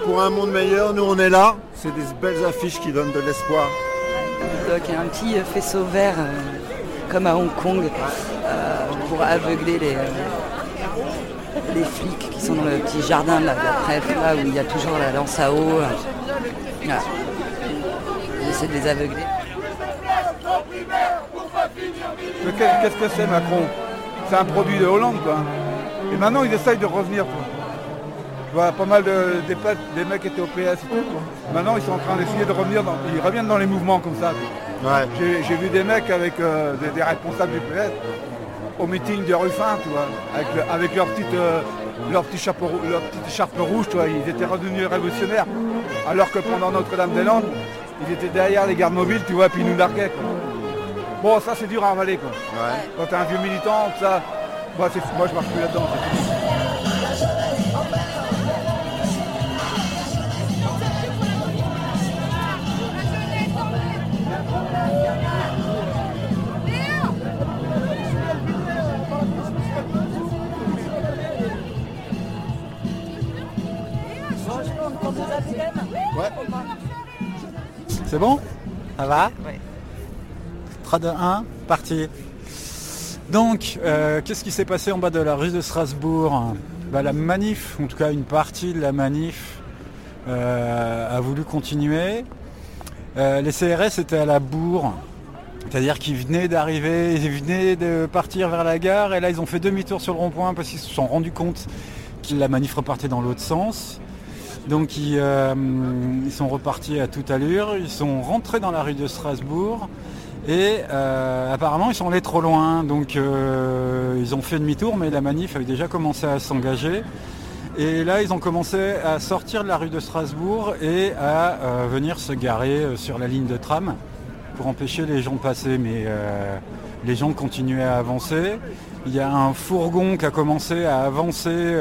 pour un monde meilleur, nous on est là. C'est des belles affiches qui donnent de l'espoir. Donc il y a un petit euh, faisceau vert euh, comme à Hong Kong euh, pour aveugler les, euh, les flics qui sont dans le petit jardin de la, là où il y a toujours la lance à eau. Voilà. Ils essaient de les aveugler. Qu'est-ce que c'est Macron? C'est un produit de Hollande quoi. Et maintenant ils essayent de revenir. Quoi. Vois pas mal de, des, des mecs qui étaient au PS et tout. Maintenant ils sont en train d'essayer de revenir dans. Ils reviennent dans les mouvements comme ça. J'ai vu des mecs avec euh, des, des responsables du PS au meeting de Ruffin, tu vois, avec, le- avec leur petite euh, leur petit chapeau rou- leur petite écharpe rouge, tu vois, ils étaient redevenus révolutionnaires. Alors que pendant Notre-Dame-des-Landes, ils étaient derrière les gardes mobiles, tu vois, puis ils nous larguaient. quoi. Bon, ça c'est dur à avaler quoi. Quand t'es un vieux militant, ça, moi, c'est- moi je marche plus là-dedans. Ouais. C'est bon? Ça va? 3, 2, 1, parti. Donc, euh, qu'est-ce qui s'est passé en bas de la rue de Strasbourg? Bah, La manif, en tout cas une partie de la manif, euh, a voulu continuer. Euh, les CRS étaient à la bourre, c'est-à-dire qu'ils venaient d'arriver, ils venaient de partir vers la gare, et là ils ont fait demi-tour sur le rond-point parce qu'ils se sont rendus compte que la manif repartait dans l'autre sens. Donc ils, euh, ils sont repartis à toute allure, ils sont rentrés dans la rue de Strasbourg et euh, apparemment ils sont allés trop loin. Donc euh, ils ont fait demi-tour mais la manif avait déjà commencé à s'engager. Et là ils ont commencé à sortir de la rue de Strasbourg et à venir se garer sur la ligne de tram pour empêcher les gens de passer. Mais les gens continuaient à avancer. Il y a un fourgon qui a commencé à avancer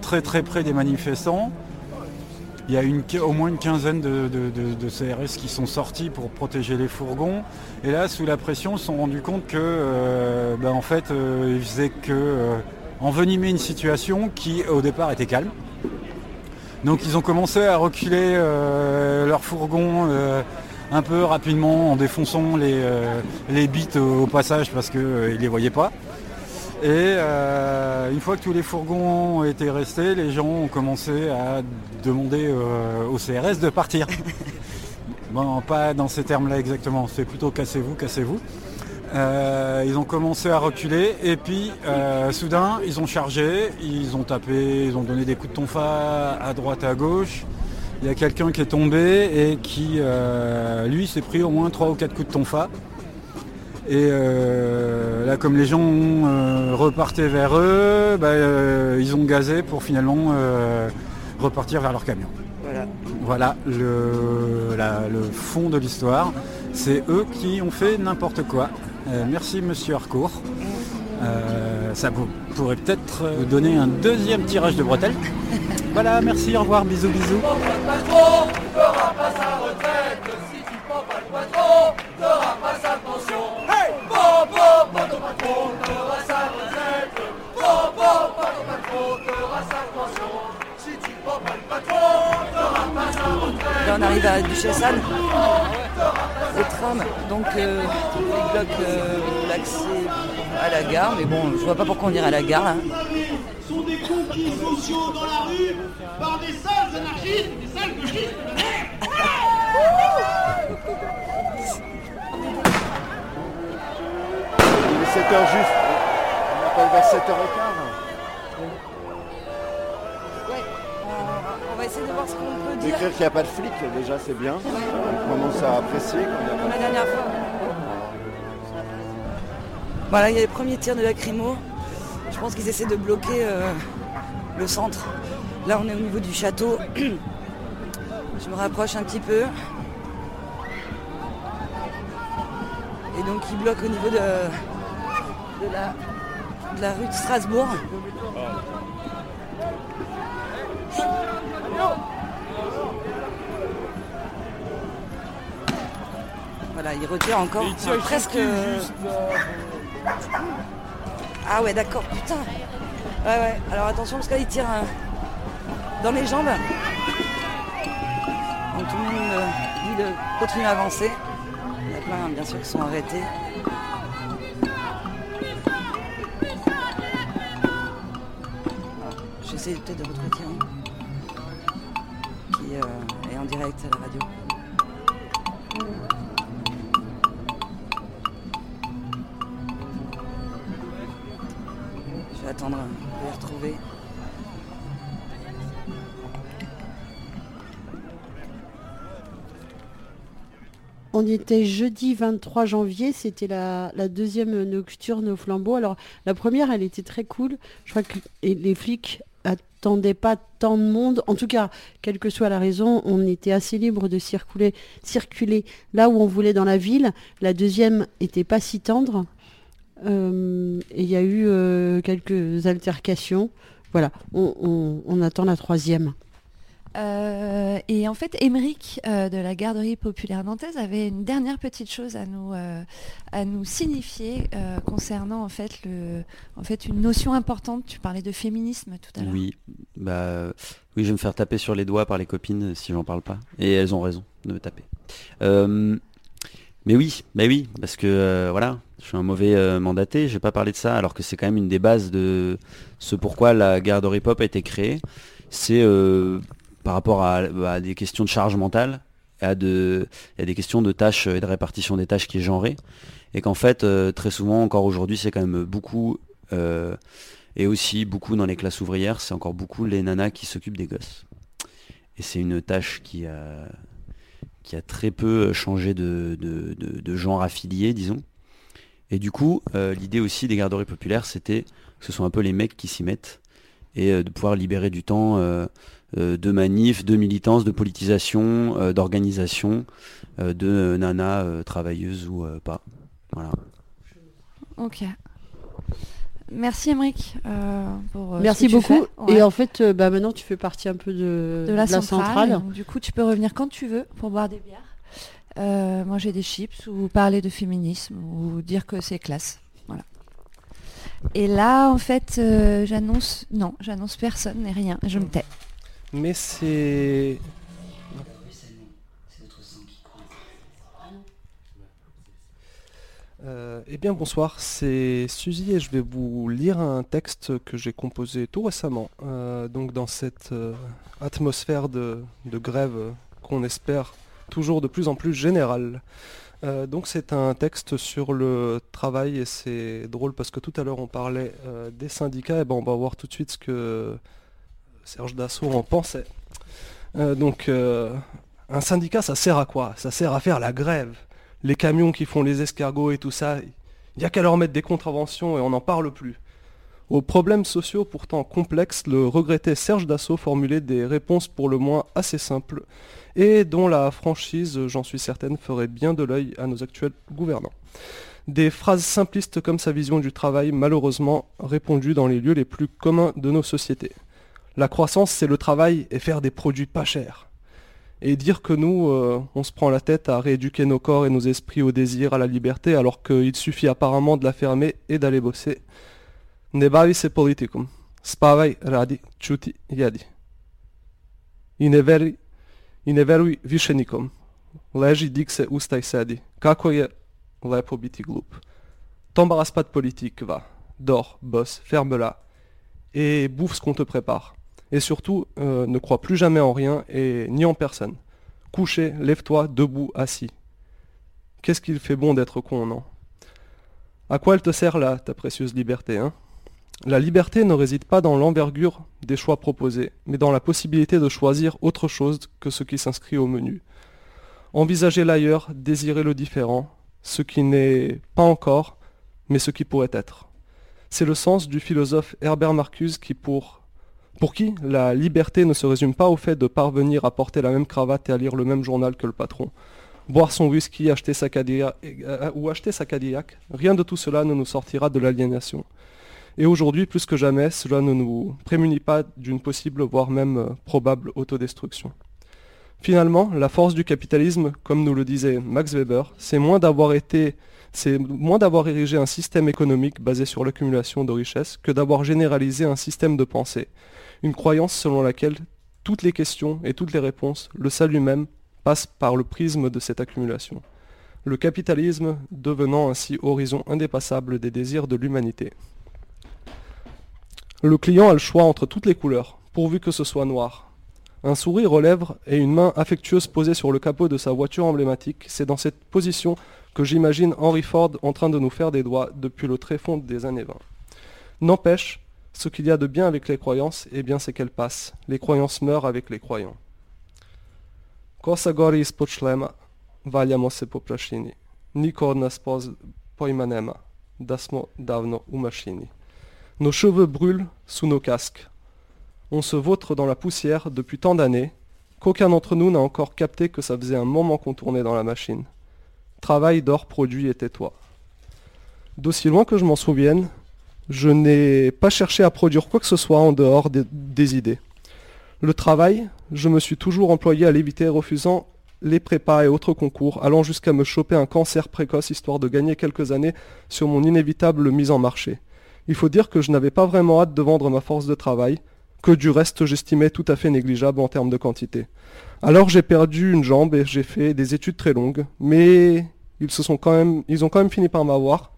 très très près des manifestants. Il y a une, au moins une quinzaine de, CRS qui sont sortis pour protéger les fourgons. Et là, sous la pression, ils se sont rendus compte que, euh, ben, en fait, euh, ils faisaient que euh, envenimer une situation qui, au départ, était calme. Donc, ils ont commencé à reculer euh, leur fourgon euh, un peu rapidement en défonçant les, les bits au passage parce qu'ils ne les voyaient pas. Et euh, une fois que tous les fourgons ont été restés, les gens ont commencé à demander euh, au CRS de partir. bon, pas dans ces termes-là exactement, c'est plutôt cassez-vous, cassez-vous. Euh, ils ont commencé à reculer et puis euh, soudain ils ont chargé, ils ont tapé, ils ont donné des coups de tonfa à droite à gauche. Il y a quelqu'un qui est tombé et qui euh, lui s'est pris au moins 3 ou 4 coups de tonfa. Et euh, là, comme les gens euh, repartaient vers eux, bah, euh, ils ont gazé pour finalement euh, repartir vers leur camion. Voilà. Voilà le, la- le fond de l'histoire. C'est eux qui ont fait n'importe quoi. Euh, merci Monsieur Harcourt. Euh, ça vous pourrait peut-être vous donner un deuxième tirage de bretelles. Voilà, merci, au revoir, bisous, bisous. patron fera pas sa retraite. Si tu prends pas le patron, t'auras pas sa pension. Là on arrive à Duchessan, le tram, donc euh, il bloque euh, l'accès à la gare, mais bon je vois pas pourquoi on irait à la gare là. sont des conquis sociaux dans la rue par des sales anarchistes, des sales gauchistes. 7h juste. On appelle vers 7h15. On va essayer de voir ce qu'on peut dire. D'écrire qu'il n'y a pas de flic, déjà c'est bien. On commence à apprécier quand il n'y a Comme pas la dernière fois. Voilà, il y a les premiers tirs de lacrymo. Je pense qu'ils essaient de bloquer euh, le centre. Là, on est au niveau du château. Je me rapproche un petit peu. Et donc, il bloque au niveau de, de la, de la rue de Strasbourg. Voilà, il retire encore Il tire presque. juste, Ah ouais, d'accord, putain. Ouais, ouais. Alors attention parce qu'il tire euh, dans les jambes. Donc tout le monde euh, dit de continuer à avancer. Il y en a plein, bien sûr, qui sont arrêtés. Peut-être de retrouver Thierry, qui euh, est en direct à la radio. Je vais attendre de les retrouver. On était jeudi 23 janvier, c'était la, la deuxième nocturne au flambeau. Alors la première, elle était très cool. Je crois que les flics attendaient pas tant de monde. En tout cas, quelle que soit la raison, on était assez libre de circuler, circuler là où on voulait dans la ville. La deuxième était pas si tendre. Euh, et il y a eu euh, quelques altercations. Voilà, on attend la troisième. Euh, et en fait, Émeric euh, de la garderie populaire nantaise avait une dernière petite chose à nous, euh, à nous signifier concernant en fait, le, en fait une notion importante. Tu parlais de féminisme tout à l'heure. Oui, bah oui, je vais me faire taper sur les doigts par les copines si j'en parle pas. Et elles ont raison de me taper. Mais oui, oui, parce que voilà, je suis un mauvais mandaté, je vais pas parler de ça, alors que c'est quand même une des bases de ce pourquoi la garderie pop a été créée. C'est par rapport à, des questions de charge mentale, à, des questions de tâches et de répartition des tâches qui est genrée. Et qu'en fait, euh, très souvent, encore aujourd'hui, c'est quand même beaucoup euh, et aussi beaucoup dans les classes ouvrières, c'est encore beaucoup les nanas qui s'occupent des gosses. Et c'est une tâche qui a, très peu changé de, genre affilié, disons. Et du coup, euh, l'idée aussi des garderies populaires, c'était que ce soit un peu les mecs qui s'y mettent et de pouvoir libérer du temps de manif, de militance, de politisation, euh, d'organisation, euh, de nanas euh, travailleuses ou euh, pas. Voilà. Ok. Merci Émeric euh, pour euh, ce Merci tu beaucoup. Et en fait, euh, bah, maintenant, tu fais partie un peu de, de la, de la centrale. Donc, du coup, tu peux revenir quand tu veux pour boire des bières, euh, manger des chips ou parler de féminisme ou dire que c'est classe. Voilà. Et là, en fait, euh, j'annonce, non, j'annonce personne et rien. Je me tais. Mais c'est. Euh, eh bien bonsoir, c'est Suzy et je vais vous lire un texte que j'ai composé tout récemment. Euh, donc dans cette euh, atmosphère de, de grève qu'on espère toujours de plus en plus générale. Donc c'est un texte sur le travail et c'est drôle parce que tout à l'heure on parlait des syndicats et ben on va voir tout de suite ce que Serge Dassault en pensait. Euh, donc euh, un syndicat ça sert à quoi? Ça sert à faire la grève. Les camions qui font les escargots et tout ça, il n'y a qu'à leur mettre des contraventions et on n'en parle plus. Aux problèmes sociaux pourtant complexes, le regretté Serge Dassault formulait des réponses pour le moins assez simples et dont la franchise, j'en suis certaine, ferait bien de l'œil à nos actuels gouvernants. Des phrases simplistes comme sa vision du travail, malheureusement répandues dans les lieux les plus communs de nos sociétés. La croissance, c'est le travail et faire des produits pas chers. Et dire que nous, euh, on se prend la tête à rééduquer nos corps et nos esprits au désir, à la liberté, alors qu'il suffit apparemment de la fermer et d'aller bosser. Ne se politikum. Spavaj, radi, čuti, jedi. I ne, veruj. Leži, dik ustaj, sedi. Kako je lepo biti glup. T'embarrasse pas de politique, va. Dors, bosse, ferme-la. Et bouffe ce qu'on te prépare. Et surtout, euh, ne crois plus jamais en rien et ni en personne. Couché, lève-toi, debout, assis. Qu'est-ce qu'il fait bon d'être con, non? À quoi elle te sert là, ta précieuse liberté, hein? La liberté ne réside pas dans l'envergure des choix proposés, mais dans la possibilité de choisir autre chose que ce qui s'inscrit au menu. Envisager l'ailleurs, désirer le différent, ce qui n'est pas encore, mais ce qui pourrait être. C'est le sens du philosophe Herbert Marcuse qui, pour Pour qui la liberté ne se résume pas au fait de parvenir à porter la même cravate et à lire le même journal que le patron? Boire son whisky acheter sa Cadillac, euh, ou acheter sa Cadillac, rien de tout cela ne nous sortira de l'aliénation. Et aujourd'hui, plus que jamais, cela ne nous prémunit pas d'une possible, voire même euh, probable autodestruction. Finalement, la force du capitalisme, comme nous le disait Max Weber, c'est moins d'avoir érigé un système économique basé sur l'accumulation de richesses que d'avoir généralisé un système de pensée, une croyance selon laquelle toutes les questions et toutes les réponses, le salut même, passent par le prisme de cette accumulation. Le capitalisme devenant ainsi horizon indépassable des désirs de l'humanité. Le client a le choix entre toutes les couleurs, pourvu que ce soit noir. Un sourire aux lèvres et une main affectueuse posée sur le capot de sa voiture emblématique, c'est dans cette position que j'imagine Henry Ford en train de nous faire des doigts depuis le tréfonds des années 20. N'empêche, ce qu'il y a de bien avec les croyances, eh bien c'est qu'elles passent. Les croyances meurent avec les croyants. Kosa gori ispod šlema, valjamo se po prašini. Niko od nas davno. Nos cheveux brûlent sous nos casques. On se vautre dans la poussière depuis tant d'années qu'aucun d'entre nous n'a encore capté que ça faisait un moment qu'on tournait dans la machine. Travail d'or, produit et tais-toi. D'aussi loin que je m'en souvienne, je n'ai pas cherché à produire quoi que ce soit en dehors des, des idées. Le travail, je me suis toujours employé à l'éviter, refusant les prépas et autres concours, allant jusqu'à me choper un cancer précoce histoire de gagner quelques années sur mon inévitable mise en marché. Il faut dire que je n'avais pas vraiment hâte de vendre ma force de travail, que du reste j'estimais tout à fait négligeable en termes de quantité. Alors j'ai perdu une jambe et j'ai fait des études très longues, mais ils se sont quand même, ils ont quand même fini par m'avoir.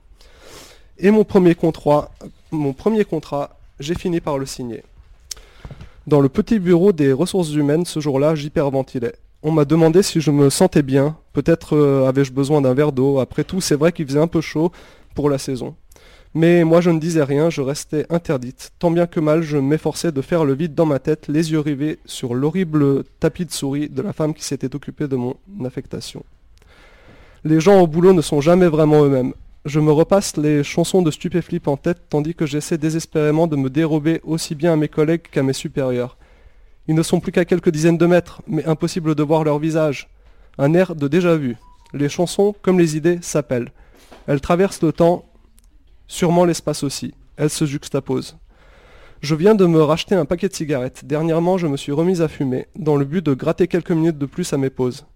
Et mon premier contrat, mon premier contrat, j'ai fini par le signer. Dans le petit bureau des ressources humaines, ce jour-là, j'hyperventilais. On m'a demandé si je me sentais bien, peut-être euh, avais-je besoin d'un verre d'eau, après tout c'est vrai qu'il faisait un peu chaud pour la saison. Mais moi je ne disais rien, je restais interdite. Tant bien que mal, je m'efforçais de faire le vide dans ma tête, les yeux rivés sur l'horrible tapis de souris de la femme qui s'était occupée de mon affectation. Les gens au boulot ne sont jamais vraiment eux-mêmes. Je me repasse les chansons de Stupéflip en tête tandis que j'essaie désespérément de me dérober aussi bien à mes collègues qu'à mes supérieurs. Ils ne sont plus qu'à quelques dizaines de mètres, mais impossible de voir leur visage. Un air de déjà vu. Les chansons, comme les idées, s'appellent. Elles traversent le temps, sûrement l'espace aussi. Elles se juxtaposent. Je viens de me racheter un paquet de cigarettes. Dernièrement, je me suis remise à fumer, dans le but de gratter quelques minutes de plus à mes pauses.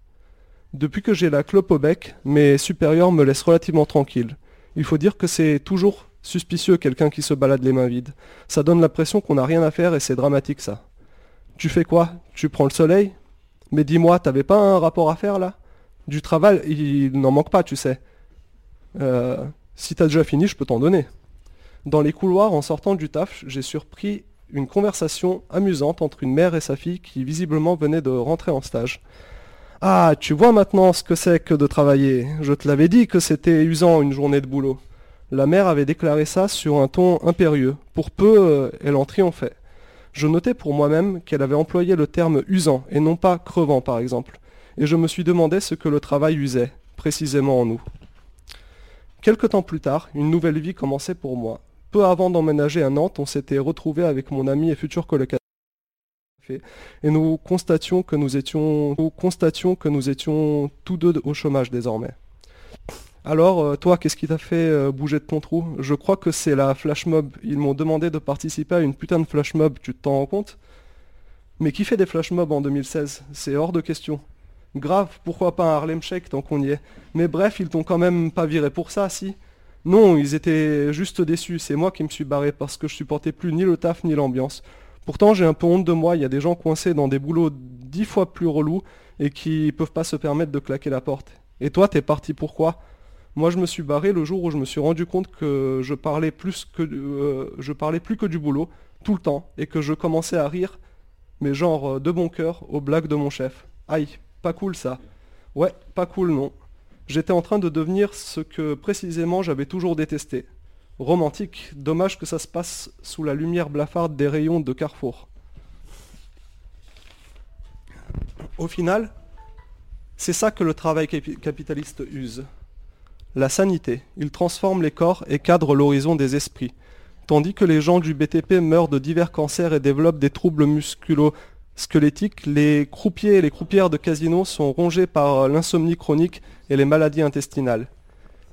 Depuis que j'ai la clope au bec, mes supérieurs me laissent relativement tranquille. Il faut dire que c'est toujours suspicieux quelqu'un qui se balade les mains vides. Ça donne l'impression qu'on n'a rien à faire et c'est dramatique ça. Tu fais quoi? Tu prends le soleil? Mais dis-moi, t'avais pas un rapport à faire là? Du travail, il n'en manque pas, tu sais. Euh, si t'as déjà fini, je peux t'en donner. Dans les couloirs, en sortant du taf, j'ai surpris une conversation amusante entre une mère et sa fille qui visiblement venait de rentrer en stage. Ah, tu vois maintenant ce que c'est que de travailler. Je te l'avais dit que c'était usant une journée de boulot. La mère avait déclaré ça sur un ton impérieux. Pour peu, euh, elle en triomphait. Je notais pour moi-même qu'elle avait employé le terme usant et non pas crevant par exemple. Et je me suis demandé ce que le travail usait, précisément en nous. Quelque temps plus tard, une nouvelle vie commençait pour moi. Peu avant d'emménager à Nantes, on s'était retrouvé avec mon ami et futur colocataire et nous constations que nous étions, nous constations que nous étions tous deux au chômage désormais. Alors, euh, toi, qu'est-ce qui t'a fait euh, bouger de ton trou? Je crois que c'est la flash mob. Ils m'ont demandé de participer à une putain de flash mob, tu t'en rends compte? Mais qui fait des flash mobs en 2016 C'est hors de question. Grave, pourquoi pas un Harlem Shake tant qu'on y est Mais bref, ils t'ont quand même pas viré pour ça, si Non, ils étaient juste déçus. C'est moi qui me suis barré parce que je supportais plus ni le taf ni l'ambiance. Pourtant, j'ai un peu honte de moi. Il y a des gens coincés dans des boulots dix fois plus relous et qui peuvent pas se permettre de claquer la porte. Et toi, t'es parti pourquoi? Moi, je me suis barré le jour où je me suis rendu compte que je parlais plus que euh, je parlais plus que du boulot tout le temps et que je commençais à rire, mais genre euh, de bon cœur aux blagues de mon chef. Aïe, pas cool ça. Ouais, pas cool non. J'étais en train de devenir ce que précisément j'avais toujours détesté, romantique. Dommage que ça se passe sous la lumière blafarde des rayons de Carrefour. Au final, c'est ça que le travail capi- capitaliste use. La sanité. Il transforme les corps et cadre l'horizon des esprits. Tandis que les gens du BTP meurent de divers cancers et développent des troubles musculo-squelettiques, les croupiers et les croupières de casino sont rongés par l'insomnie chronique et les maladies intestinales.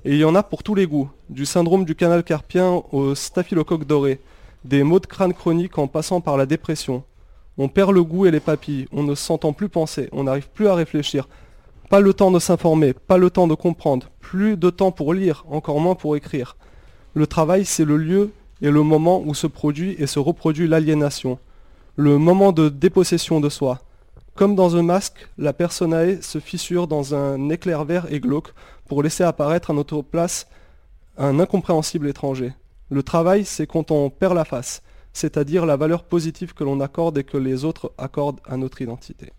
Et il y en a pour tous les goûts, du syndrome du canal carpien au staphylocoque doré, des maux de crâne chroniques en passant par la dépression. On perd le goût et les papilles, on ne s'entend plus penser, on n'arrive plus à réfléchir. Pas le temps de s'informer, pas le temps de comprendre, plus de temps pour lire, encore moins pour écrire. Le travail, c'est le lieu et le moment où se produit et se reproduit l'aliénation, le moment de dépossession de soi. Comme dans un masque, la personae se fissure dans un éclair vert et glauque pour laisser apparaître à notre place un incompréhensible étranger. Le travail, c'est quand on perd la face, c'est-à-dire la valeur positive que l'on accorde et que les autres accordent à notre identité.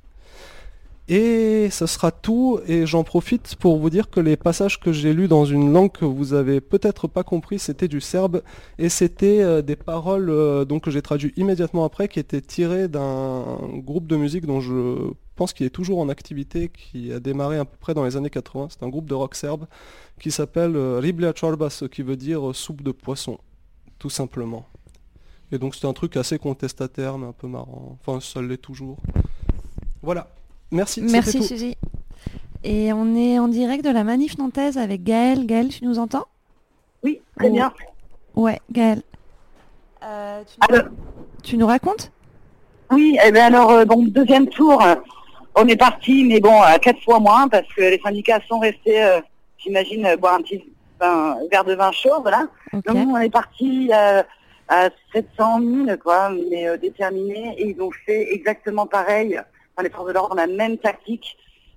Et ce sera tout, et j'en profite pour vous dire que les passages que j'ai lus dans une langue que vous avez peut-être pas compris, c'était du serbe, et c'était euh, des paroles euh, donc, que j'ai traduit immédiatement après, qui étaient tirées d'un groupe de musique dont je pense qu'il est toujours en activité, qui a démarré à peu près dans les années 80, c'est un groupe de rock serbe, qui s'appelle euh, Riblja Chorba, ce qui veut dire soupe de poisson, tout simplement. Et donc c'était un truc assez contestataire, mais un peu marrant, enfin ça l'est toujours. Voilà. Merci. Merci tout. Suzy. Et on est en direct de la manif nantaise avec Gaël. Gaël, tu nous entends? Oui, très Oh. bien. Ouais, Gaël. Euh, tu, nous... tu nous racontes? Oui, eh bien alors, euh, donc deuxième tour, euh, on est parti, mais bon, à quatre fois moins, parce que les syndicats sont restés, euh, j'imagine, euh, boire un petit vin- verre de vin chaud, voilà. Donc nous, on est parti euh, à 700 000, quoi, mais euh, déterminés, et ils ont fait exactement pareil, enfin, les forces de l'ordre, la même tactique,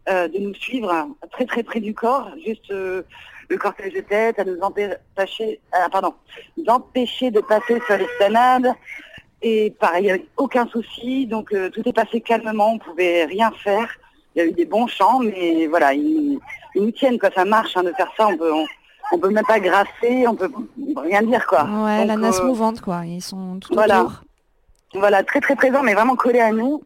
euh, de nous suivre très très près du corps, juste euh, le cortège de tête, à nous empêcher, ah, pardon, nous empêcher de passer sur l'esplanade. Et pareil, il n'y avait aucun souci, donc euh, tout est passé calmement, on pouvait rien faire. Il y a eu des bons chants, mais voilà, ils, ils nous tiennent, quoi, ça marche hein, de faire ça, on peut, on, on peut même pas grasser, on peut rien dire, quoi. Ouais, Donc, la nasse euh, mouvante, quoi. Ils sont tout voilà. autour. Voilà, très très présent, mais vraiment collé à nous.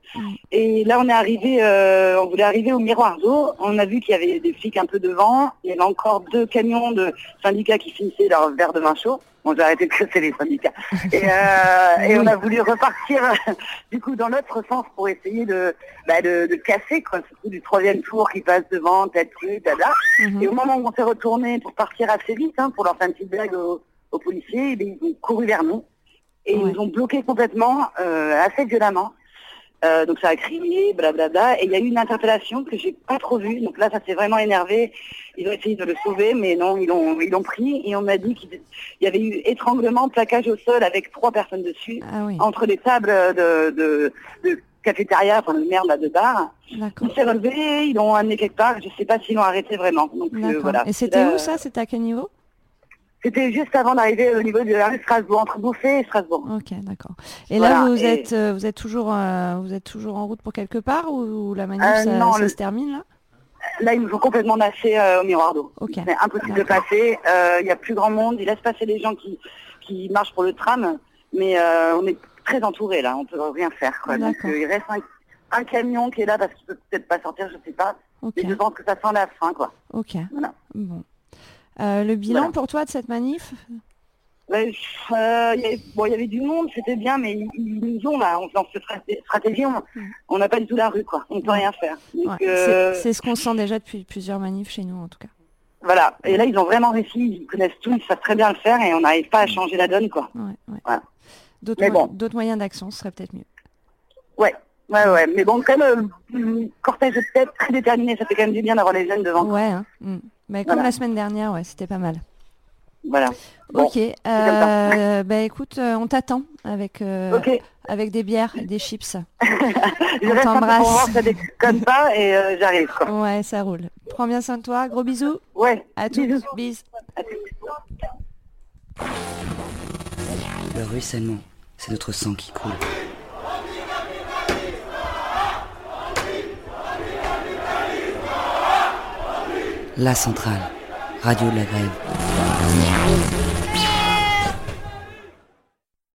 Et là, on est arrivé, euh, on voulait arriver au miroir d'eau. On a vu qu'il y avait des flics un peu devant. Il y avait encore deux camions de syndicats qui finissaient leur verre de vin chaud. Bon, j'ai arrêté de casser les syndicats. Et, euh, et on a voulu repartir du coup dans l'autre sens pour essayer de, bah, de, de casser quoi, ce coup du troisième tour qui passe devant, tête plus, dada. Et au moment où on s'est retourné pour partir assez vite, hein, pour leur faire une petite blague aux, aux policiers, eh ils ont couru vers nous et ils nous ont bloqué complètement, euh, assez violemment. Euh, donc ça a crié, blablabla, et il y a eu une interpellation que j'ai pas trop vue. Donc là, ça s'est vraiment énervé. Ils ont essayé de le sauver, mais non, ils l'ont ils l'ont pris et on m'a dit qu'il il y avait eu étranglement, plaquage au sol avec trois personnes dessus, entre les tables de, de, de cafétéria, enfin de merde là, de bar. D'accord. Il s'est relevé, ils l'ont amené quelque part. Je sais pas s'ils l'ont arrêté vraiment. Donc euh, voilà. Et c'était où ça? C'était à quel niveau? C'était juste avant d'arriver au niveau de la rue Strasbourg, entre Bouffé et Strasbourg. Ok, d'accord. Et Voilà, là, vous et- êtes, euh, vous êtes toujours, euh, vous êtes toujours en route pour quelque part ou, ou la manif Euh, ça, non, ça le- se termine là? Là, ils nous ont complètement lâchés euh, au miroir d'eau. Ok. C'est impossible de passer. Il n'y a plus grand monde. Ils laissent passer les gens qui, qui marchent pour le tram. Mais on est très entourés là. On peut rien faire. Quoi. Donc, D'accord. il reste un, un camion qui est là parce qu'il peut peut-être pas sortir, je sais pas. Ok. Mais je pense que ça sent la fin. Quoi. Ok. Voilà. Bon. Euh, le bilan Voilà. pour toi de cette manif? Euh, il y avait- bon, il y avait du monde, c'était bien, mais ils, nous ont là, dans cette straté- stratégie, on on n'a pas du tout la rue, quoi. On peut rien faire. Ouais, euh, C'est ce qu'on sent déjà depuis plusieurs manifs chez nous en tout cas. Voilà. Et là, ils ont vraiment réussi, ils connaissent tout, ils savent très bien le faire et on n'arrive pas à changer la donne, quoi. Ouais, ouais. Voilà. D'autres mo- bon. moyens d'action, ce serait peut-être mieux. Ouais, ouais, ouais. Mais bon, quand même, euh, cortège de tête très déterminé, ça fait quand même du bien d'avoir les jeunes devant. Ouais, hein, mm. Mais comme Voilà. la semaine dernière, ouais, c'était pas mal. Voilà. Bon, ok, euh, bah écoute, euh, on t'attend avec, euh, avec des bières et des chips. Je on t'embrasse. ça déconne pas et euh, j'arrive. Ouais, ça roule. Prends bien soin de toi, gros bisous. Ouais. À tous, bisous. Le ruissellement, c'est notre sang qui coule. La centrale, radio de la grève.